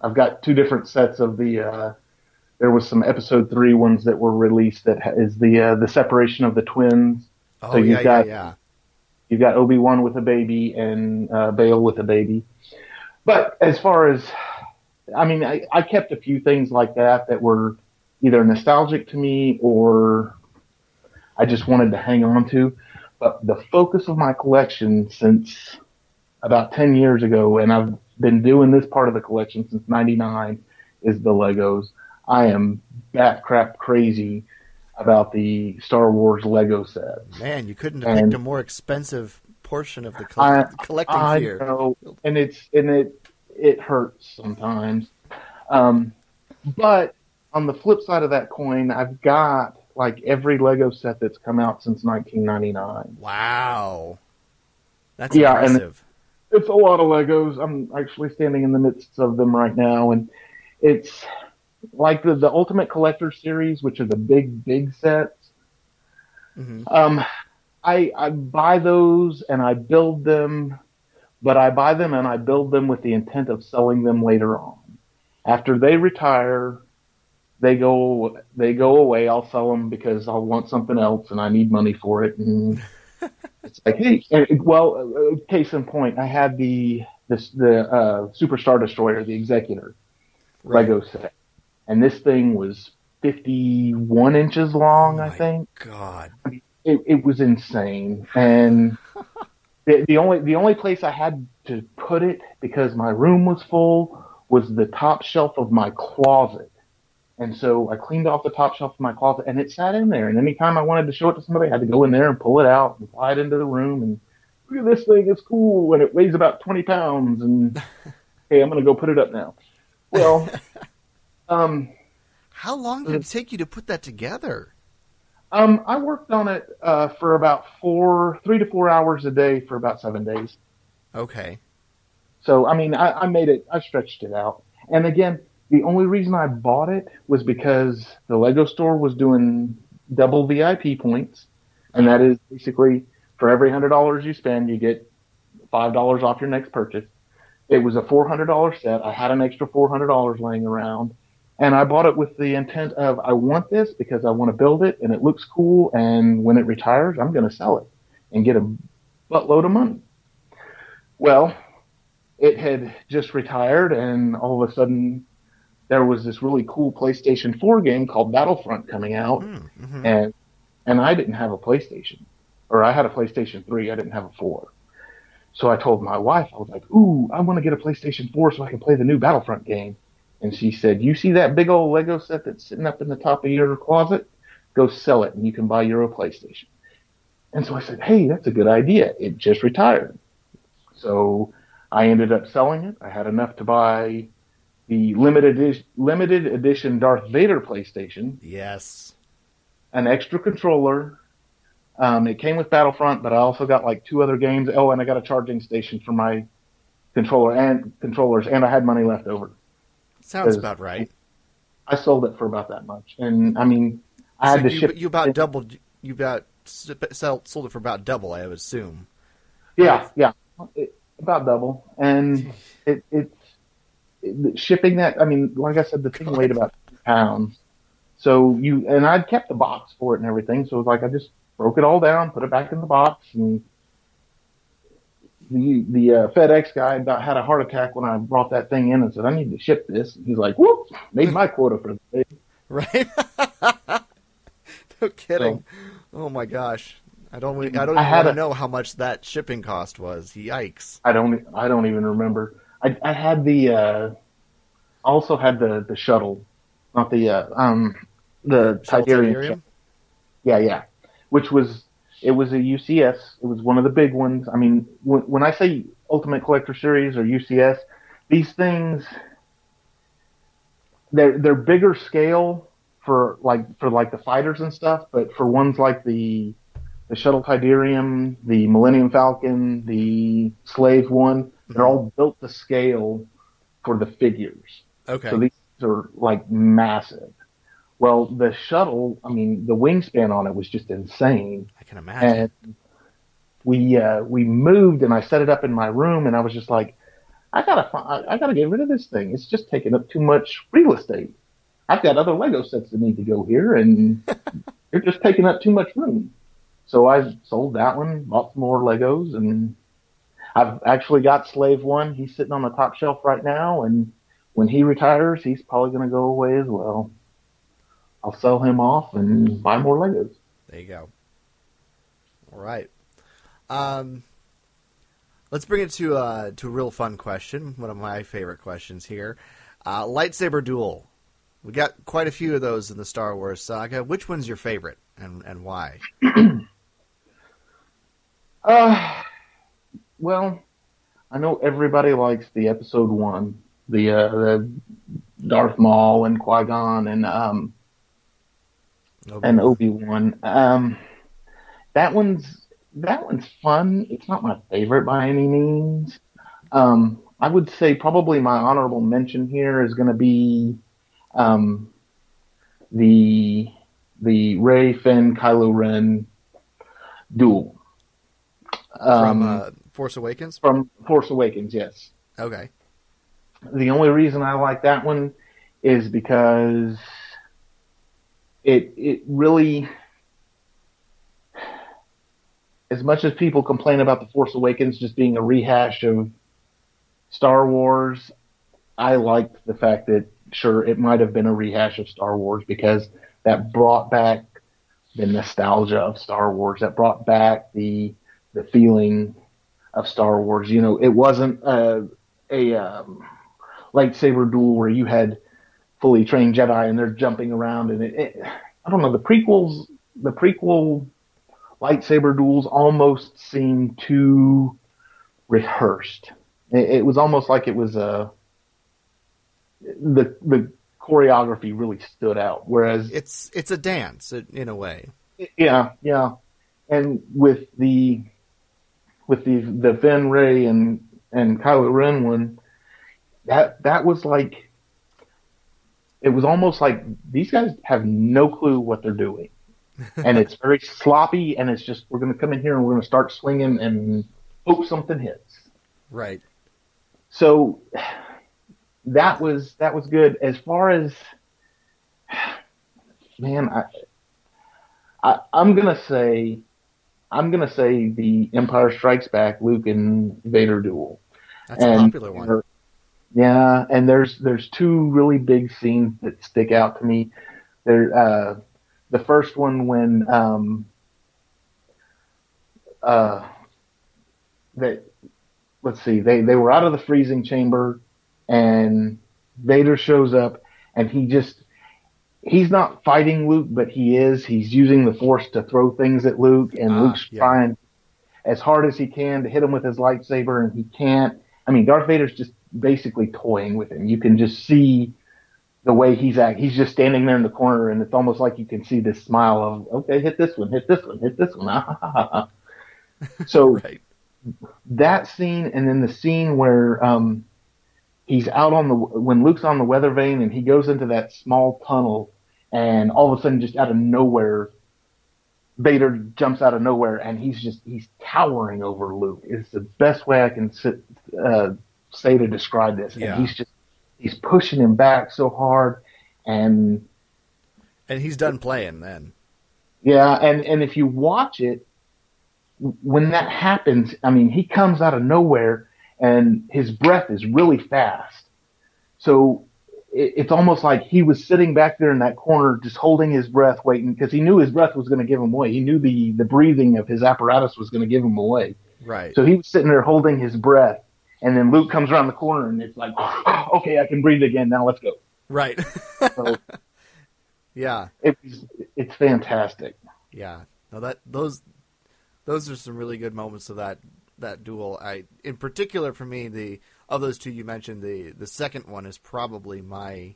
Speaker 2: I've got two different sets of the. Uh, there was some Episode three ones that were released that is the uh, the separation of the twins.
Speaker 1: oh
Speaker 2: so
Speaker 1: yeah,
Speaker 2: you've
Speaker 1: yeah,
Speaker 2: got-
Speaker 1: yeah.
Speaker 2: You've got Obi Wan with a baby and uh, Bail with a baby. But as far as, I mean, I, I kept a few things like that that were either nostalgic to me or I just wanted to hang on to. But the focus of my collection since about 10 years ago, and I've been doing this part of the collection since 99, is the Legos. I am bat crap crazy about the Star Wars Lego sets.
Speaker 1: Man, you couldn't have
Speaker 2: And-
Speaker 1: picked a more expensive portion of the
Speaker 2: I-
Speaker 1: coll- collecting
Speaker 2: I
Speaker 1: fear.
Speaker 2: know, and it's and it it hurts sometimes. Um, but on the flip side of that coin, I've got like every Lego set that's come out since 1999.
Speaker 1: Wow, that's
Speaker 2: Yeah, and- It's a lot of Legos. I'm actually standing in the midst of them right now, and it's like the the Ultimate Collector series, which are the big big sets.
Speaker 1: hmm
Speaker 2: Um, I I buy those and I build them, but I buy them and I build them with the intent of selling them later on. After they retire, they go they go away. I'll sell them because I'll want something else and I need money for it. And it's like, hey, well, case in point, I had the this the uh, Superstar Destroyer, the Executor
Speaker 1: Right.
Speaker 2: Lego set, and this thing was 51 inches long,
Speaker 1: Oh
Speaker 2: I think
Speaker 1: God.
Speaker 2: it, it was insane and the, the only the only place I had to put it because my room was full was the top shelf of my closet. And so I cleaned off the top shelf of my closet and it sat in there. And anytime I wanted to show it to somebody, I had to go in there and pull it out and fly it into the room. And look at this thing, it's cool. And it weighs about 20 pounds. And hey, I'm going to go put it up now. Well, um,
Speaker 1: How long did it take you to put that together?
Speaker 2: Um, I worked on it uh, for about four, three to four hours a day for about seven days.
Speaker 1: Okay.
Speaker 2: So, I mean, I, I made it, I stretched it out. And again, the only reason I bought it was because the Lego store was doing double VIP points. And that is basically for every hundred dollars you spend, you get five dollars off your next purchase. It was a four hundred dollar set. I had an extra four hundred dollars laying around. And I bought it with the intent of I want this because I want to build it and it looks cool and when it retires I'm gonna sell it and get a buttload of money. Well, it had just retired and all of a sudden there was this really cool PlayStation 4 game called Battlefront coming out
Speaker 1: Mm-hmm.
Speaker 2: and and I didn't have a PlayStation, or I had a PlayStation 3. I didn't have a 4. So I told my wife, I was like, "Ooh, I want to get a PlayStation 4 so I can play the new Battlefront game." And she said, "You see that big old Lego set that's sitting up in the top of your closet? Go sell it, and you can buy your own PlayStation." And so I said, "Hey, that's a good idea. It just retired." So I ended up selling it. I had enough to buy the limited edi- limited edition Darth Vader PlayStation
Speaker 1: Yes.
Speaker 2: an extra controller. Um, it came with Battlefront, but I also got like two other games. Oh, and I got a charging station for my controller and controllers, and I had money left over.
Speaker 1: Sounds about right.
Speaker 2: I sold it for about that much, and I mean, I so had to
Speaker 1: you,
Speaker 2: ship.
Speaker 1: You about doubled. You about sold it for about double, I would assume.
Speaker 2: Yeah, yeah, it, about double, and it, it's it, shipping that. I mean, like I said, the thing weighed about pounds. So you and I'd kept the box for it and everything. So it was like I just broke it all down, put it back in the box, and the the uh, FedEx guy about had a heart attack when I brought that thing in and said I need to ship this. And he's like, "Whoop!" Made my quota for the day.
Speaker 1: Right. no kidding. So, oh my gosh. I don't. I don't I even know how much that shipping cost was. Yikes!
Speaker 2: I don't. I don't even remember. I, I had the. Uh, also had the the shuttle, not the uh, um the Tydirium. Yeah, yeah. Which was it was a UCS. It was one of the big ones. I mean, when, when I say Ultimate Collector Series or UCS, these things they're they're bigger scale for like for like the fighters and stuff, but for ones like the the Shuttle Tydirium, the Millennium Falcon, the Slave One, they're all built to scale for the figures.
Speaker 1: Okay.
Speaker 2: So these are like massive. Well, the shuttle, I mean, the wingspan on it was just insane.
Speaker 1: I can imagine.
Speaker 2: And we uh, we moved, and I set it up in my room, and I was just like, I gotta I gotta get rid of this thing. It's just taking up too much real estate. I've got other Lego sets that need to go here, and you're just taking up too much room. So I sold that one, bought some more Legos, and I've actually got Slave One. He's sitting on the top shelf right now, and when he retires, he's probably going to go away as well. I'll sell him off and buy more Legos.
Speaker 1: There you go. All right. Um, let's bring it to uh, to a real fun question. One of my favorite questions here. Uh, lightsaber duel. We got quite a few of those in the Star Wars saga. Which one's your favorite, and and why?
Speaker 2: uh, well, I know everybody likes the Episode One, the uh, the Darth Maul and Qui Gon and um, Obi-Wan. and Obi Wan. Um, that one's that one's fun. It's not my favorite by any means. Um, I would say probably my honorable mention here is going to be um, the the Rey Finn Kylo Ren duel
Speaker 1: um, from uh, Force Awakens.
Speaker 2: From Force Awakens, yes.
Speaker 1: Okay.
Speaker 2: The only reason I like that one is because it it really as much as people complain about the Force Awakens just being a rehash of Star Wars, I liked the fact that sure it might have been a rehash of Star Wars because that brought back the nostalgia of Star Wars. That brought back the the feeling of Star Wars. You know, it wasn't a a um, lightsaber duel where you had fully trained Jedi and they're jumping around and it, it I don't know the prequels the prequel lightsaber duels almost seemed too rehearsed. It, it was almost like it was a the the choreography really stood out. Whereas
Speaker 1: it's it's a dance in a way.
Speaker 2: Yeah, yeah. And with the with the the Finn Rey and and Kylo Ren one, that that was like it was almost like these guys have no clue what they're doing. and it's very sloppy and it's just we're going to come in here and we're going to start swinging and hope something hits.
Speaker 1: Right.
Speaker 2: So that was that was good. As far as man, I, I I'm gonna say I'm gonna say the Empire Strikes Back Luke and Vader duel.
Speaker 1: That's and a popular one.
Speaker 2: Yeah, and there's there's two really big scenes that stick out to me. There, uh, the first one when um, uh, that let's see, they they were out of the freezing chamber and Vader shows up and he just he's not fighting Luke, but he is. He's using the Force to throw things at Luke, and ah, Luke's yeah. trying as hard as he can to hit him with his lightsaber, and he can't. I mean, Darth Vader's just basically toying with him. You can just see the way he's act. He's just standing there in the corner, and it's almost like you can see this smile of, okay, hit this one, hit this one, hit this one. so right. that scene, and then the scene where um, he's out on the when Luke's on the weather vane and he goes into that small tunnel, and all of a sudden, just out of nowhere, Vader jumps out of nowhere and he's just he's towering over Luke. It's the best way I can sit, uh, say to describe this.
Speaker 1: Yeah.
Speaker 2: And he's just he's pushing him back so hard, and
Speaker 1: And he's done playing then.
Speaker 2: yeah, and and if you watch it, when that happens, I mean, he comes out of nowhere and his breath is really fast. So it, it's almost like he was sitting back there in that corner, just holding his breath, waiting because he knew his breath was going to give him away. He knew the the breathing of his apparatus was going to give him away.
Speaker 1: Right.
Speaker 2: So he was sitting there holding his breath, and then Luke comes around the corner and it's like, okay, I can breathe again. Now let's go.
Speaker 1: right.
Speaker 2: So
Speaker 1: yeah.
Speaker 2: it was, it's fantastic.
Speaker 1: Yeah. No, that those those are some really good moments of that that duel. I in particular for me the of those two you mentioned the the second one is probably my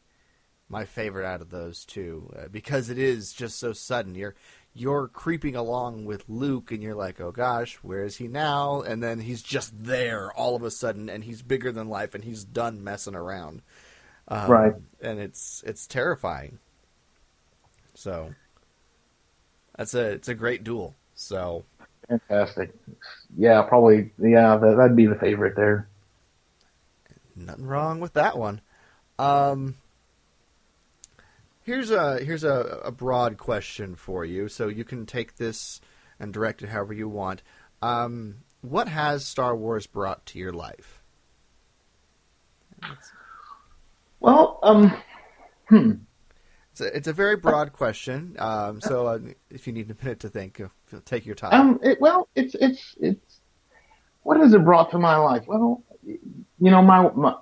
Speaker 1: my favorite out of those two uh, because it is just so sudden. You're you're creeping along with Luke and you're like, "Oh gosh, where is he now?" And then he's just there all of a sudden and he's bigger than life and he's done messing around. Um,
Speaker 2: Right.
Speaker 1: And it's it's terrifying. So that's a it's a great duel. So
Speaker 2: Fantastic. Yeah, probably. Yeah, that, that'd be the favorite there.
Speaker 1: nothing wrong with that one. Um, here's a here's a, a broad question for you, so you can take this and direct it however you want. Um, what has Star Wars brought to your life?
Speaker 2: Well, um, hmm.
Speaker 1: It's a, it's a very broad question. Um, so uh, if you need a minute to think, uh, take your time.
Speaker 2: Um, it, well, it's it's it's. What has it brought to my life? Well, you know, my, my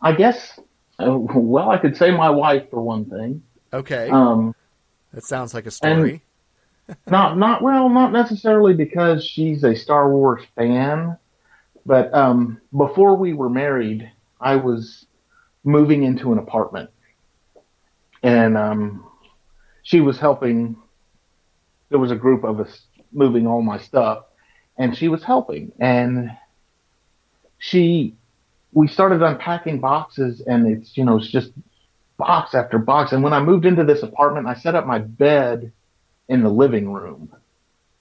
Speaker 2: I guess. Uh, well, I could say my wife for one thing.
Speaker 1: okay,
Speaker 2: Um,
Speaker 1: that sounds like a story.
Speaker 2: not not well, not necessarily because she's a Star Wars fan, but um, before we were married, I was moving into an apartment, and um, she was helping. There was a group of us moving all my stuff, and she was helping, and she. We started unpacking boxes, and it's you know it's just box after box. And when I moved into this apartment, I set up my bed in the living room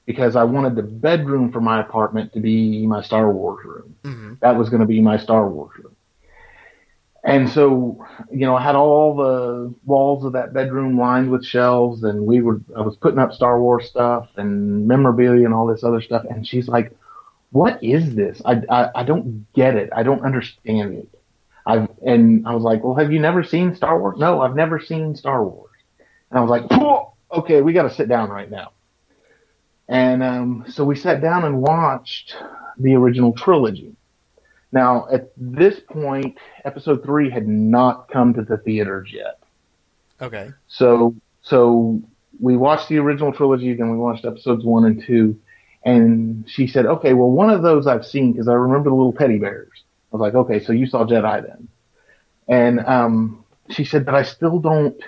Speaker 2: because I wanted the bedroom for my apartment to be my Star Wars room.
Speaker 1: hmm
Speaker 2: That was going to be my Star Wars room. And so, you know, I had all the walls of that bedroom lined with shelves and we were, I was putting up Star Wars stuff and memorabilia and all this other stuff. And she's like, what is this? I, I, I don't get it. I don't understand it. I've, and I was like, well, have you never seen Star Wars? No, I've never seen Star Wars. And I was like, "Whoa, okay, we got to sit down right now. And um, so we sat down and watched the original trilogy. Now, at this point, episode three had not come to the theaters yet.
Speaker 1: Okay.
Speaker 2: So, so we watched the original trilogy, then we watched episodes one and two. And she said, okay, well, one of those I've seen because I remember the little teddy bears. I was like, okay, so you saw Jedi then. And um, she said, but I still don't,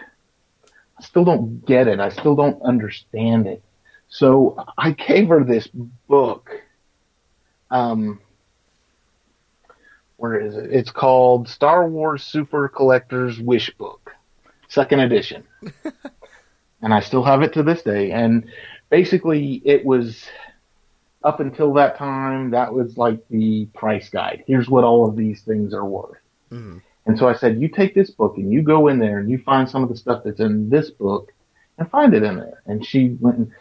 Speaker 2: I still don't get it. I still don't understand it. So I gave her this book. Um, where is it? It's called Star Wars Super Collector's Wish Book, second edition. and I still have it to this day. And basically, it was up until that time, that was like the price guide. Here's what all of these things are worth.
Speaker 1: hmm
Speaker 2: And so I said, you take this book and you go in there and you find some of the stuff that's in this book and find it in there. And she went and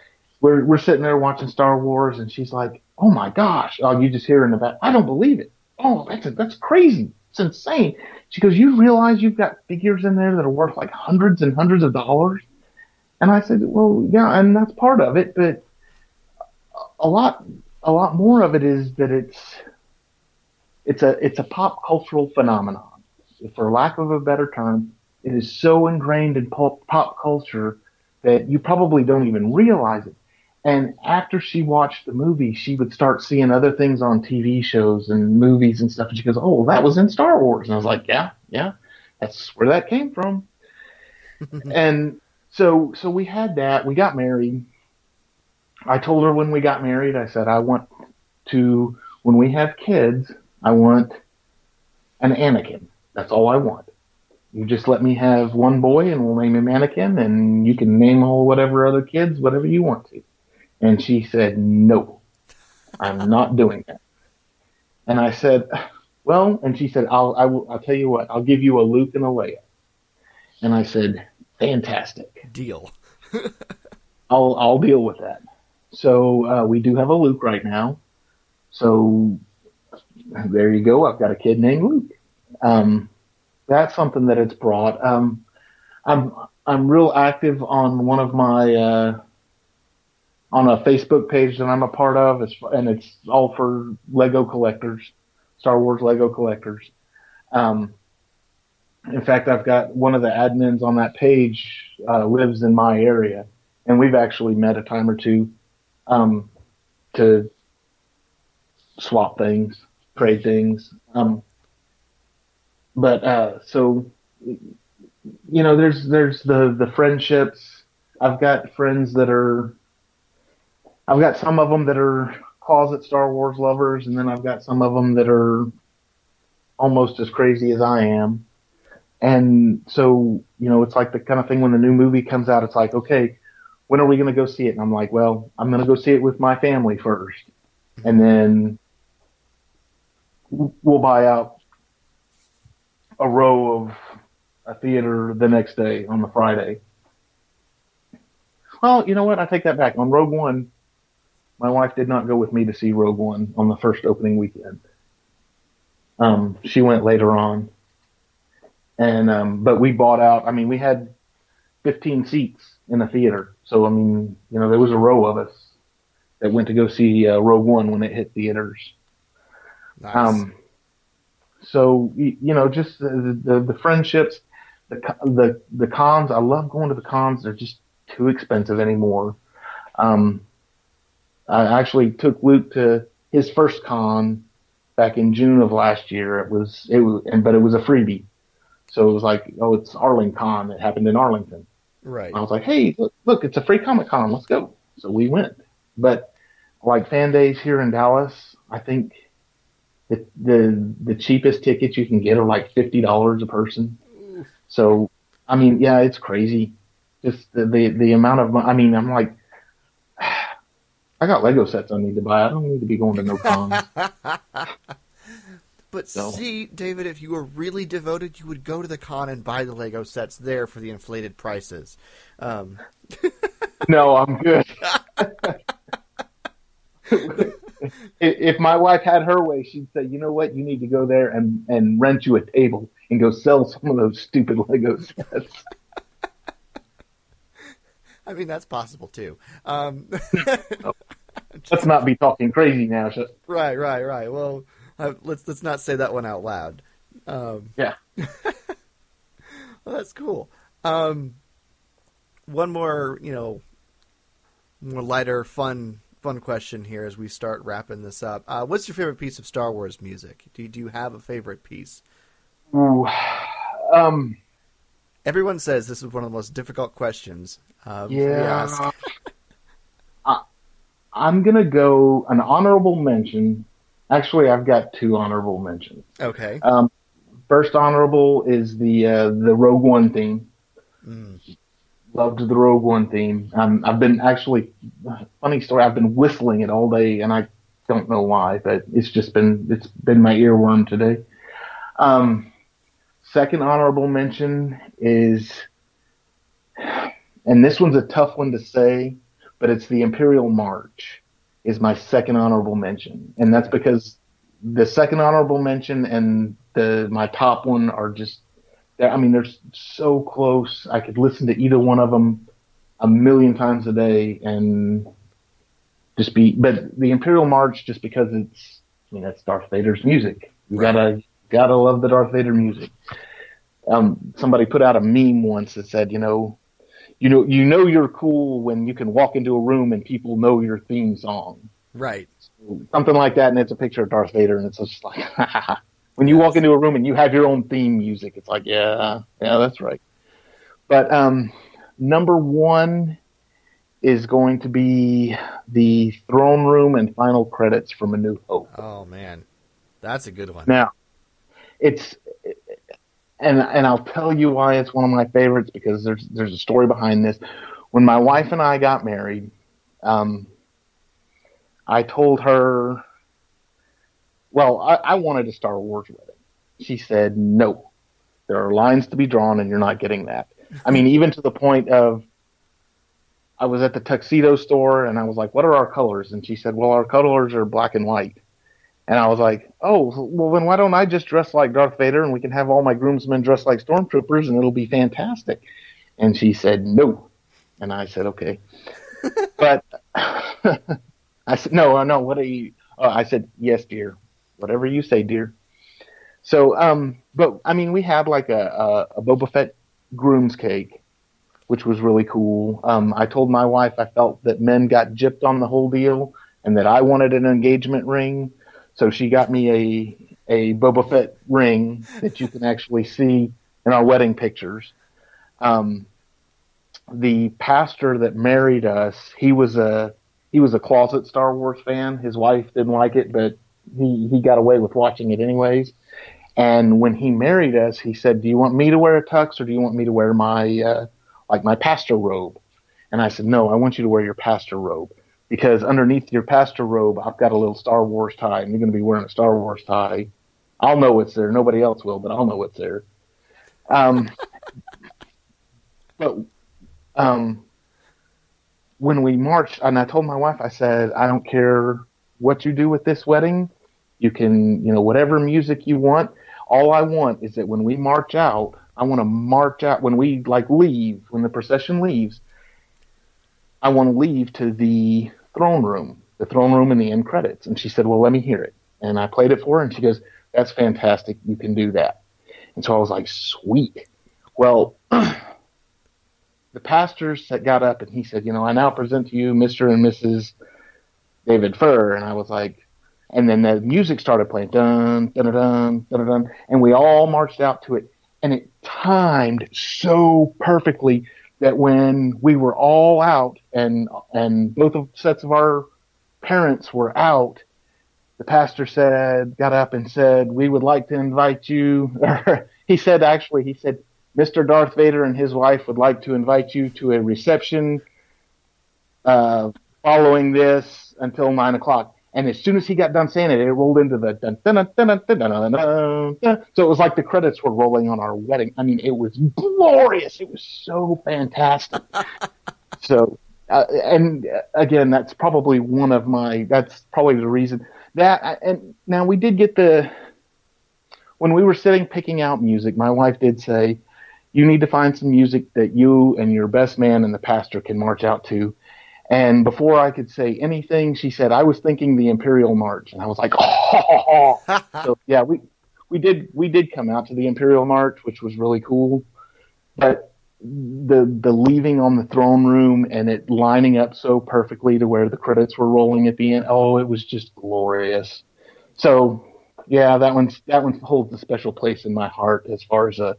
Speaker 2: we're, we're sitting there watching Star Wars and she's like, oh my gosh. Oh, you just hear in the back, I don't believe it. Oh, that's, that's crazy. It's insane. She goes, you realize you've got figures in there that are worth like hundreds and hundreds of dollars? And I said, well, yeah, and that's part of it, but a lot, a lot more of it is that it's, it's a, it's a pop cultural phenomenon for lack of a better term, it is so ingrained in pop, pop culture that you probably don't even realize it. And after she watched the movie, she would start seeing other things on TV shows and movies and stuff. And she goes, "Oh, well, that was in Star Wars." And I was like, "Yeah, yeah, that's where that came from." and so, so we had that. We got married. I told her when we got married, I said, "I want to when we have kids, I want." an Anakin. That's all I want. You just let me have one boy and we'll name him Anakin and you can name all whatever other kids, whatever you want to. And she said, no, I'm not doing that. And I said, well, and she said, I'll, I will, I'll tell you what, I'll give you a Luke and a Leia. And I said, fantastic.
Speaker 1: Deal.
Speaker 2: I'll, I'll deal with that. So, uh, we do have a Luke right now. So there you go. I've got a kid named Luke. Um, that's something that it's brought. Um, I'm I'm real active on one of my uh, on a Facebook page that I'm a part of, it's, and it's all for Lego collectors, Star Wars Lego collectors. Um, in fact, I've got one of the admins on that page uh, lives in my area, and we've actually met a time or two um, to swap things, trade things. Um, but uh, so you know, there's there's the the friendships. I've got friends that are. I've got some of them that are closet Star Wars lovers, and then I've got some of them that are almost as crazy as I am. And so, you know, it's like the kind of thing when the new movie comes out, it's like, okay, when are we going to go see it? And I'm like, well, I'm going to go see it with my family first. And then we'll buy out a row of a theater the next day on the Friday. Well, you know what? I take that back. On Rogue One, my wife did not go with me to see Rogue One on the first opening weekend. Um, she went later on, and um, but we bought out. I mean, we had 15 seats in the theater, so I mean, you know, there was a row of us that went to go see uh, Rogue One when it hit theaters.
Speaker 1: Nice.
Speaker 2: Um, so you know, just the, the, the friendships, the the the cons. I love going to the cons. They're just too expensive anymore. Um, I actually took Luke to his first con back in June of last year. It was it was, and but it was a freebie, so it was like, oh, it's Arlington. Con. It happened in Arlington.
Speaker 1: Right.
Speaker 2: I was like, hey, look, look, it's a free Comic Con. Let's go. So we went. But like fan days here in Dallas, I think the the the cheapest tickets you can get are like fifty dollars a person. So I mean, yeah, it's crazy. Just the, the the amount of I mean, I'm like, I got Lego sets I need to buy. I don't need to be going to no cons.
Speaker 1: but so. see, David, if you were really devoted, you would go to the con and buy the Lego sets there for the inflated prices. Um.
Speaker 2: no, I'm good if my wife had her way, she'd say, "You know what? You need to go there and and rent you a table and go sell some of those stupid Lego sets."
Speaker 1: I mean, that's possible too. Um,
Speaker 2: let's not be talking crazy now.
Speaker 1: Right, right, right. Well, uh, let's let's not say that one out loud. Um,
Speaker 2: yeah.
Speaker 1: well, that's cool. Um, one more, you know, more lighter, fun fun question here as we start wrapping this up. Uh, what's your favorite piece of Star Wars music? Do, do you have a favorite piece?
Speaker 2: Ooh, um,
Speaker 1: Everyone says this is one of the most difficult questions.
Speaker 2: Um, yeah. I, I'm going to go an honorable mention. Actually, I've got two honorable mentions.
Speaker 1: Okay.
Speaker 2: Um, first honorable is the uh, the Rogue One theme. Mm loved the Rogue One theme. Um, I've been actually, funny story. I've been whistling it all day, and I don't know why, but it's just been it's been my earworm today. Um, second honorable mention is, and this one's a tough one to say, but it's the Imperial March is my second honorable mention, and that's because the second honorable mention and the my top one are just I mean, they're so close. I could listen to either one of them a million times a day and just be. But the Imperial March, just because it's, I mean, that's Darth Vader's music. You right. gotta gotta love the Darth Vader music. Um, somebody put out a meme once that said, you know, you know, you know, you're cool when you can walk into a room and people know your theme song.
Speaker 1: Right.
Speaker 2: So, something like that, and it's a picture of Darth Vader, and it's just like, when you walk into a room and you have your own theme music, it's like, yeah, yeah, that's right. But um, number one is going to be the throne room and final credits from A New Hope.
Speaker 1: Oh man, that's a good one.
Speaker 2: Now, it's and and I'll tell you why it's one of my favorites because there's there's a story behind this. When my wife and I got married, um, I told her, well, I, I wanted a Star Wars wedding. She said, no, there are lines to be drawn, and you're not getting that. I mean, even to the point of I was at the tuxedo store and I was like, "What are our colors?" And she said, "Well, our colors are black and white." And I was like, "Oh, well then why don't I just dress like Darth Vader and we can have all my groomsmen dressed like stormtroopers and it'll be fantastic." And she said, "No." And I said, "Okay." but I said, "No, no, what are you?" Oh, I said, "Yes, dear. Whatever you say, dear." So, um, but I mean, we had like a, a, a Boba Fett groom's cake which was really cool. Um, I told my wife I felt that men got gypped on the whole deal and that I wanted an engagement ring. So she got me a, a Boba Fett ring that you can actually see in our wedding pictures. Um, the pastor that married us, he was a, he was a closet Star Wars fan. His wife didn't like it, but he, he got away with watching it anyways. And when he married us, he said, "Do you want me to wear a tux or do you want me to wear my uh, like my pastor robe. And I said, no, I want you to wear your pastor robe because underneath your pastor robe, I've got a little Star Wars tie and you're going to be wearing a Star Wars tie. I'll know it's there. Nobody else will, but I'll know it's there. Um, but, um, when we marched, and I told my wife, I said, I don't care what you do with this wedding. You can, you know, whatever music you want. All I want is that when we march out, I want to march out when we like leave, when the procession leaves. I want to leave to the throne room, the throne room in the end credits. And she said, well, let me hear it. And I played it for her and she goes, that's fantastic. You can do that. And so I was like, sweet. Well, the pastor got up and he said, you know, I now present to you Mr. and Mrs. David Furr. And I was like, and then the music started playing, dun, dun, dun, dun, dun, and we all marched out to it and it timed so perfectly that when we were all out and and both of sets of our parents were out, the pastor said, got up and said, "We would like to invite you." he said, actually, he said, "Mr. Darth Vader and his wife would like to invite you to a reception uh, following this until nine o'clock." And as soon as he got done saying it, it rolled into the So it was like the credits were rolling on our wedding. I mean, it was glorious. It was so fantastic. so, uh, and uh, again, that's probably one of my. That's probably the reason that. Uh, and now we did get the. When we were sitting picking out music, my wife did say, "You need to find some music that you and your best man and the pastor can march out to." And before I could say anything, she said, "I was thinking the Imperial March," and I was like, "Oh!" so yeah, we we did we did come out to the Imperial March, which was really cool. But the the leaving on the throne room and it lining up so perfectly to where the credits were rolling at the end, oh, it was just glorious. So yeah, that one's that one holds a special place in my heart as far as a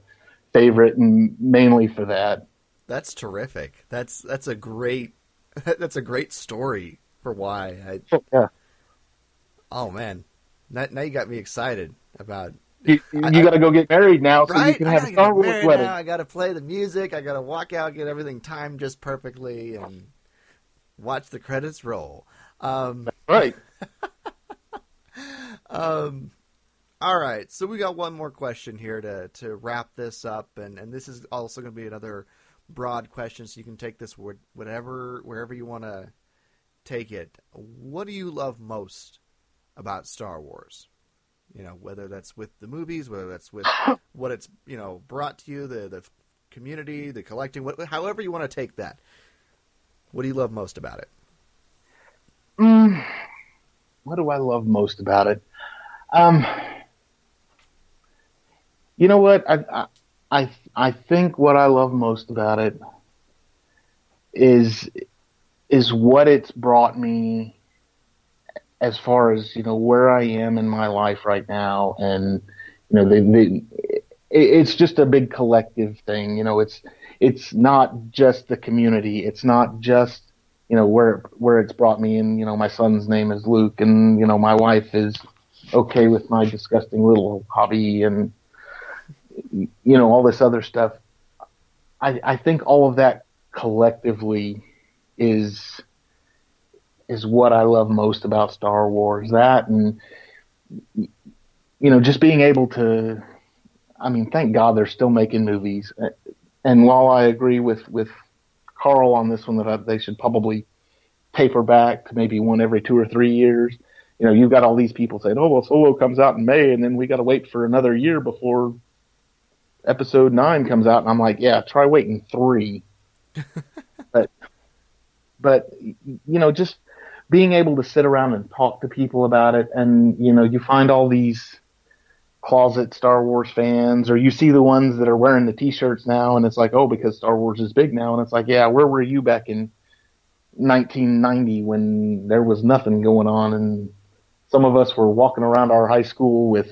Speaker 2: favorite, and mainly for that.
Speaker 1: That's terrific. That's that's a great that's a great story for why.
Speaker 2: I, yeah.
Speaker 1: Oh man, now, now you got me excited about.
Speaker 2: You, you got to go get married now, so
Speaker 1: right?
Speaker 2: you can have a Star Wars wedding.
Speaker 1: Now. I got to play the music. I got to walk out, get everything timed just perfectly, and watch the credits roll. Um,
Speaker 2: right.
Speaker 1: um. All right, so we got one more question here to to wrap this up, and and this is also going to be another broad question, so you can take this whatever wherever you want to take it. What do you love most about Star Wars? You know, whether that's with the movies, whether that's with what it's you know brought to you, the the community, the collecting, what, however you want to take that. What do you love most about it?
Speaker 2: Mm, what do I love most about it? Um, you know what? I, I I I think what I love most about it is is what it's brought me as far as you know where I am in my life right now, and you know the, the it's just a big collective thing. You know, it's it's not just the community. It's not just you know where where it's brought me. And you know, my son's name is Luke, and you know, my wife is okay with my disgusting little hobby and you know all this other stuff. I, I think all of that collectively is is what I love most about Star Wars. That and you know just being able to. I mean, thank God they're still making movies. And while I agree with with Carl on this one that I, they should probably taper back to maybe one every two or three years. You know, you've got all these people saying, "Oh, well, Solo comes out in May, and then we got to wait for another year before Episode Nine comes out." And I'm like, "Yeah, try waiting three. but, but you know, just being able to sit around and talk to people about it, and you know, you find all these closet Star Wars fans, or you see the ones that are wearing the T-shirts now, and it's like, oh, because Star Wars is big now, and it's like, yeah, where were you back in 1990 when there was nothing going on, and some of us were walking around our high school with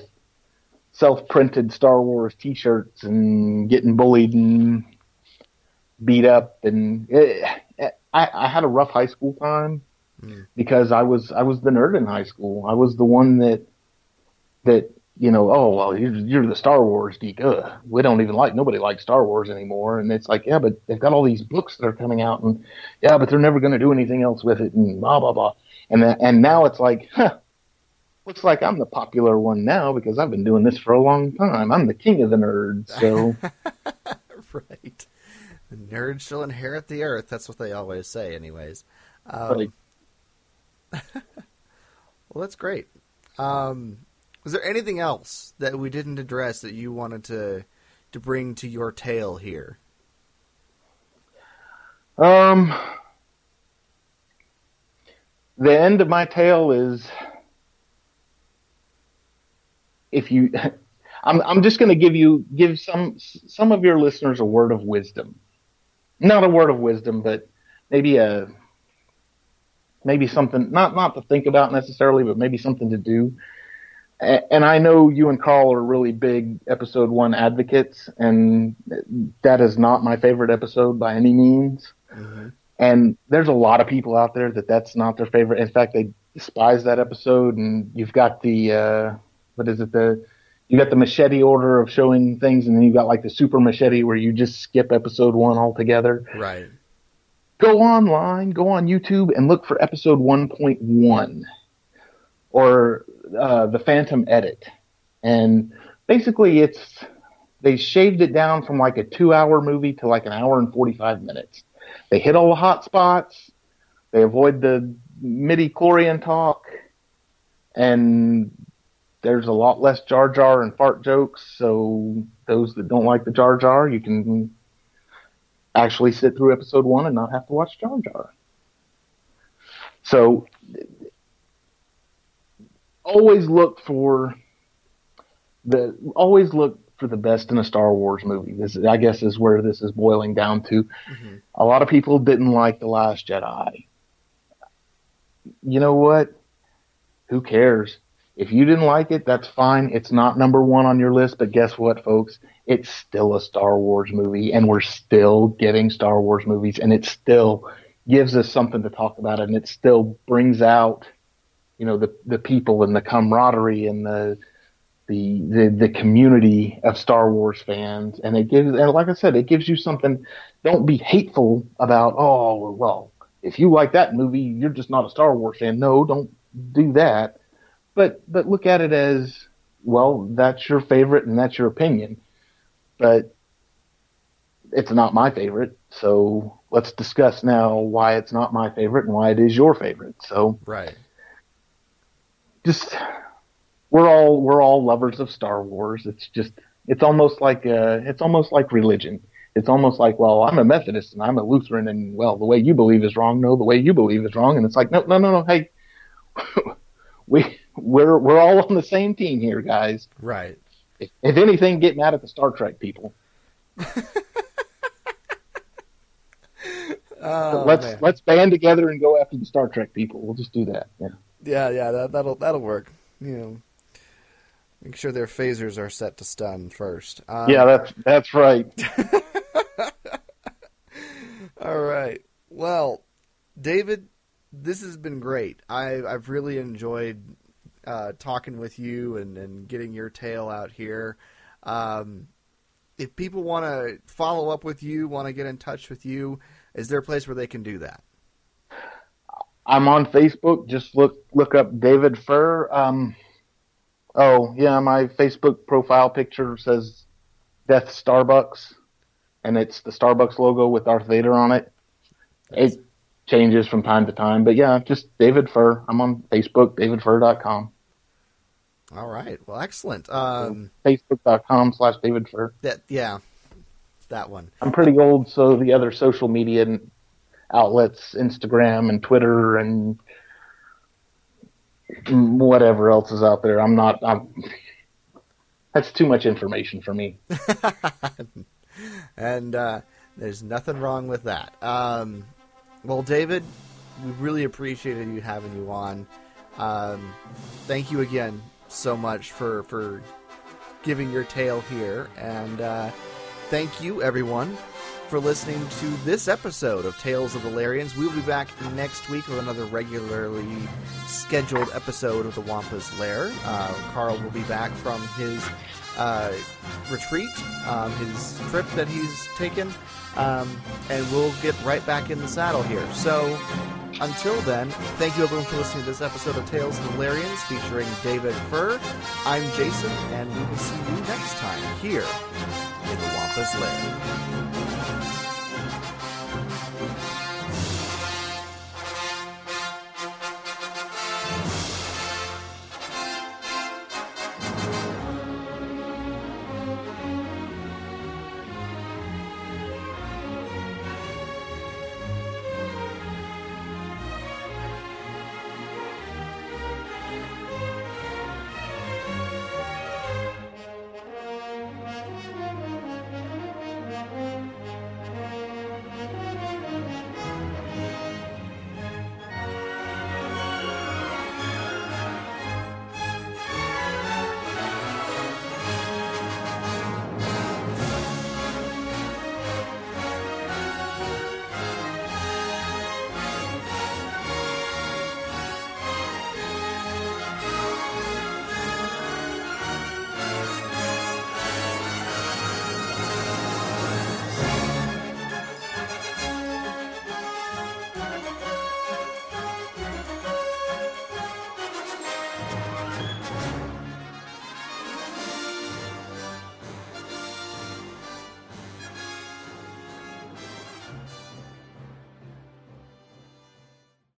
Speaker 2: self-printed Star Wars T-shirts and getting bullied and beat up, and it, I, I had a rough high school time mm. because I was I was the nerd in high school. I was the one that that you know, oh well, you're, you're the Star Wars geek. Ugh, we don't even like nobody likes Star Wars anymore. And it's like, yeah, but they've got all these books that are coming out, and yeah, but they're never going to do anything else with it, and blah blah blah. And and now it's like, huh, looks like I'm the popular one now because I've been doing this for a long time. I'm the king of the nerds. So,
Speaker 1: right, the nerds shall inherit the earth. That's what they always say, anyways. Um, right. well, that's great. Um, was there anything else that we didn't address that you wanted to to bring to your tale here?
Speaker 2: Um, the end of my tale is if you I'm I'm just going to give you give some some of your listeners a word of wisdom. Not a word of wisdom, but maybe a maybe something not not to think about necessarily, but maybe something to do and I know you and Carl are really big episode one advocates, and that is not my favorite episode by any means. Mm-hmm. And there's a lot of people out there that that's not their favorite. In fact, they despise that episode. And you've got the uh, what is it the you got the machete order of showing things, and then you've got like the super machete where you just skip episode one altogether.
Speaker 1: Right.
Speaker 2: Go online, go on YouTube, and look for episode one point one, or uh, the Phantom Edit, and basically it's they shaved it down from like a two-hour movie to like an hour and forty-five minutes. They hit all the hot spots. They avoid the midi chlorian talk, and there's a lot less Jar Jar and fart jokes. So those that don't like the Jar Jar, you can actually sit through episode one and not have to watch Jar Jar. So always look for the always look for the best in a Star Wars movie. This I guess is where this is boiling down to. Mm-hmm. A lot of people didn't like the Last Jedi. You know what? Who cares? If you didn't like it, that's fine. It's not number one on your list, but guess what, folks? It's still a Star Wars movie, and we're still getting Star Wars movies, and it still gives us something to talk about, and it still brings out you know the the people and the camaraderie and the the the, the community of Star Wars fans, and it gives and like I said, it gives you something. Don't be hateful about oh well, if you like that movie, you're just not a Star Wars fan. No, don't do that. But but look at it as well. That's your favorite and that's your opinion, but it's not my favorite. So let's discuss now why it's not my favorite and why it is your favorite. So
Speaker 1: right
Speaker 2: just we're all we're all lovers of Star Wars. It's just it's almost like uh, it's almost like religion. It's almost like, well, I'm a Methodist and I'm a Lutheran, and well, the way you believe is wrong. No, the way you believe is wrong. And it's like, no, no, no, no. Hey, we we're we're all on the same team here, guys.
Speaker 1: Right.
Speaker 2: If, if anything, get mad at the Star Trek people. oh, let's man. let's band together and go after the Star Trek people. We'll just do that. Yeah.
Speaker 1: Yeah, yeah, that, that'll that'll work. You know, make sure their phasers are set to stun first.
Speaker 2: Um, yeah, that's that's right.
Speaker 1: All right. Well, David, this has been great. I I've really enjoyed uh, talking with you and, and getting your tale out here. Um, if people want to follow up with you, want to get in touch with you, is there a place where they can do that?
Speaker 2: I'm on Facebook. Just look look up David Furr. Um, oh yeah, my Facebook profile picture says Death Starbucks, and it's the Starbucks logo with Darth Vader on it. It changes from time to time, but yeah, just David Furr. I'm on Facebook, davidfur.com.
Speaker 1: All right. Well, excellent. Um,
Speaker 2: Facebook.com slash David Furr.
Speaker 1: That yeah, that one.
Speaker 2: I'm pretty old, so the other social media outlets, Instagram and Twitter and whatever else is out there. I'm not. I'm. That's too much information for me.
Speaker 1: and uh, there's nothing wrong with that. Um, well, David, we really appreciated you having you on. Um, thank you again so much for for giving your tale here, and uh, thank you everyone for listening to this episode of Tales of the Lairians. We'll be back next week with another regularly scheduled episode of the Wampa's Lair. Uh, Carl will be back from his uh, retreat, um, his trip that he's taken, um, and we'll get right back in the saddle here. So until then, thank you everyone for listening to this episode of Tales of the Lairians featuring David Furr. I'm Jason, and we will see you next time here in the Wampa's Lair.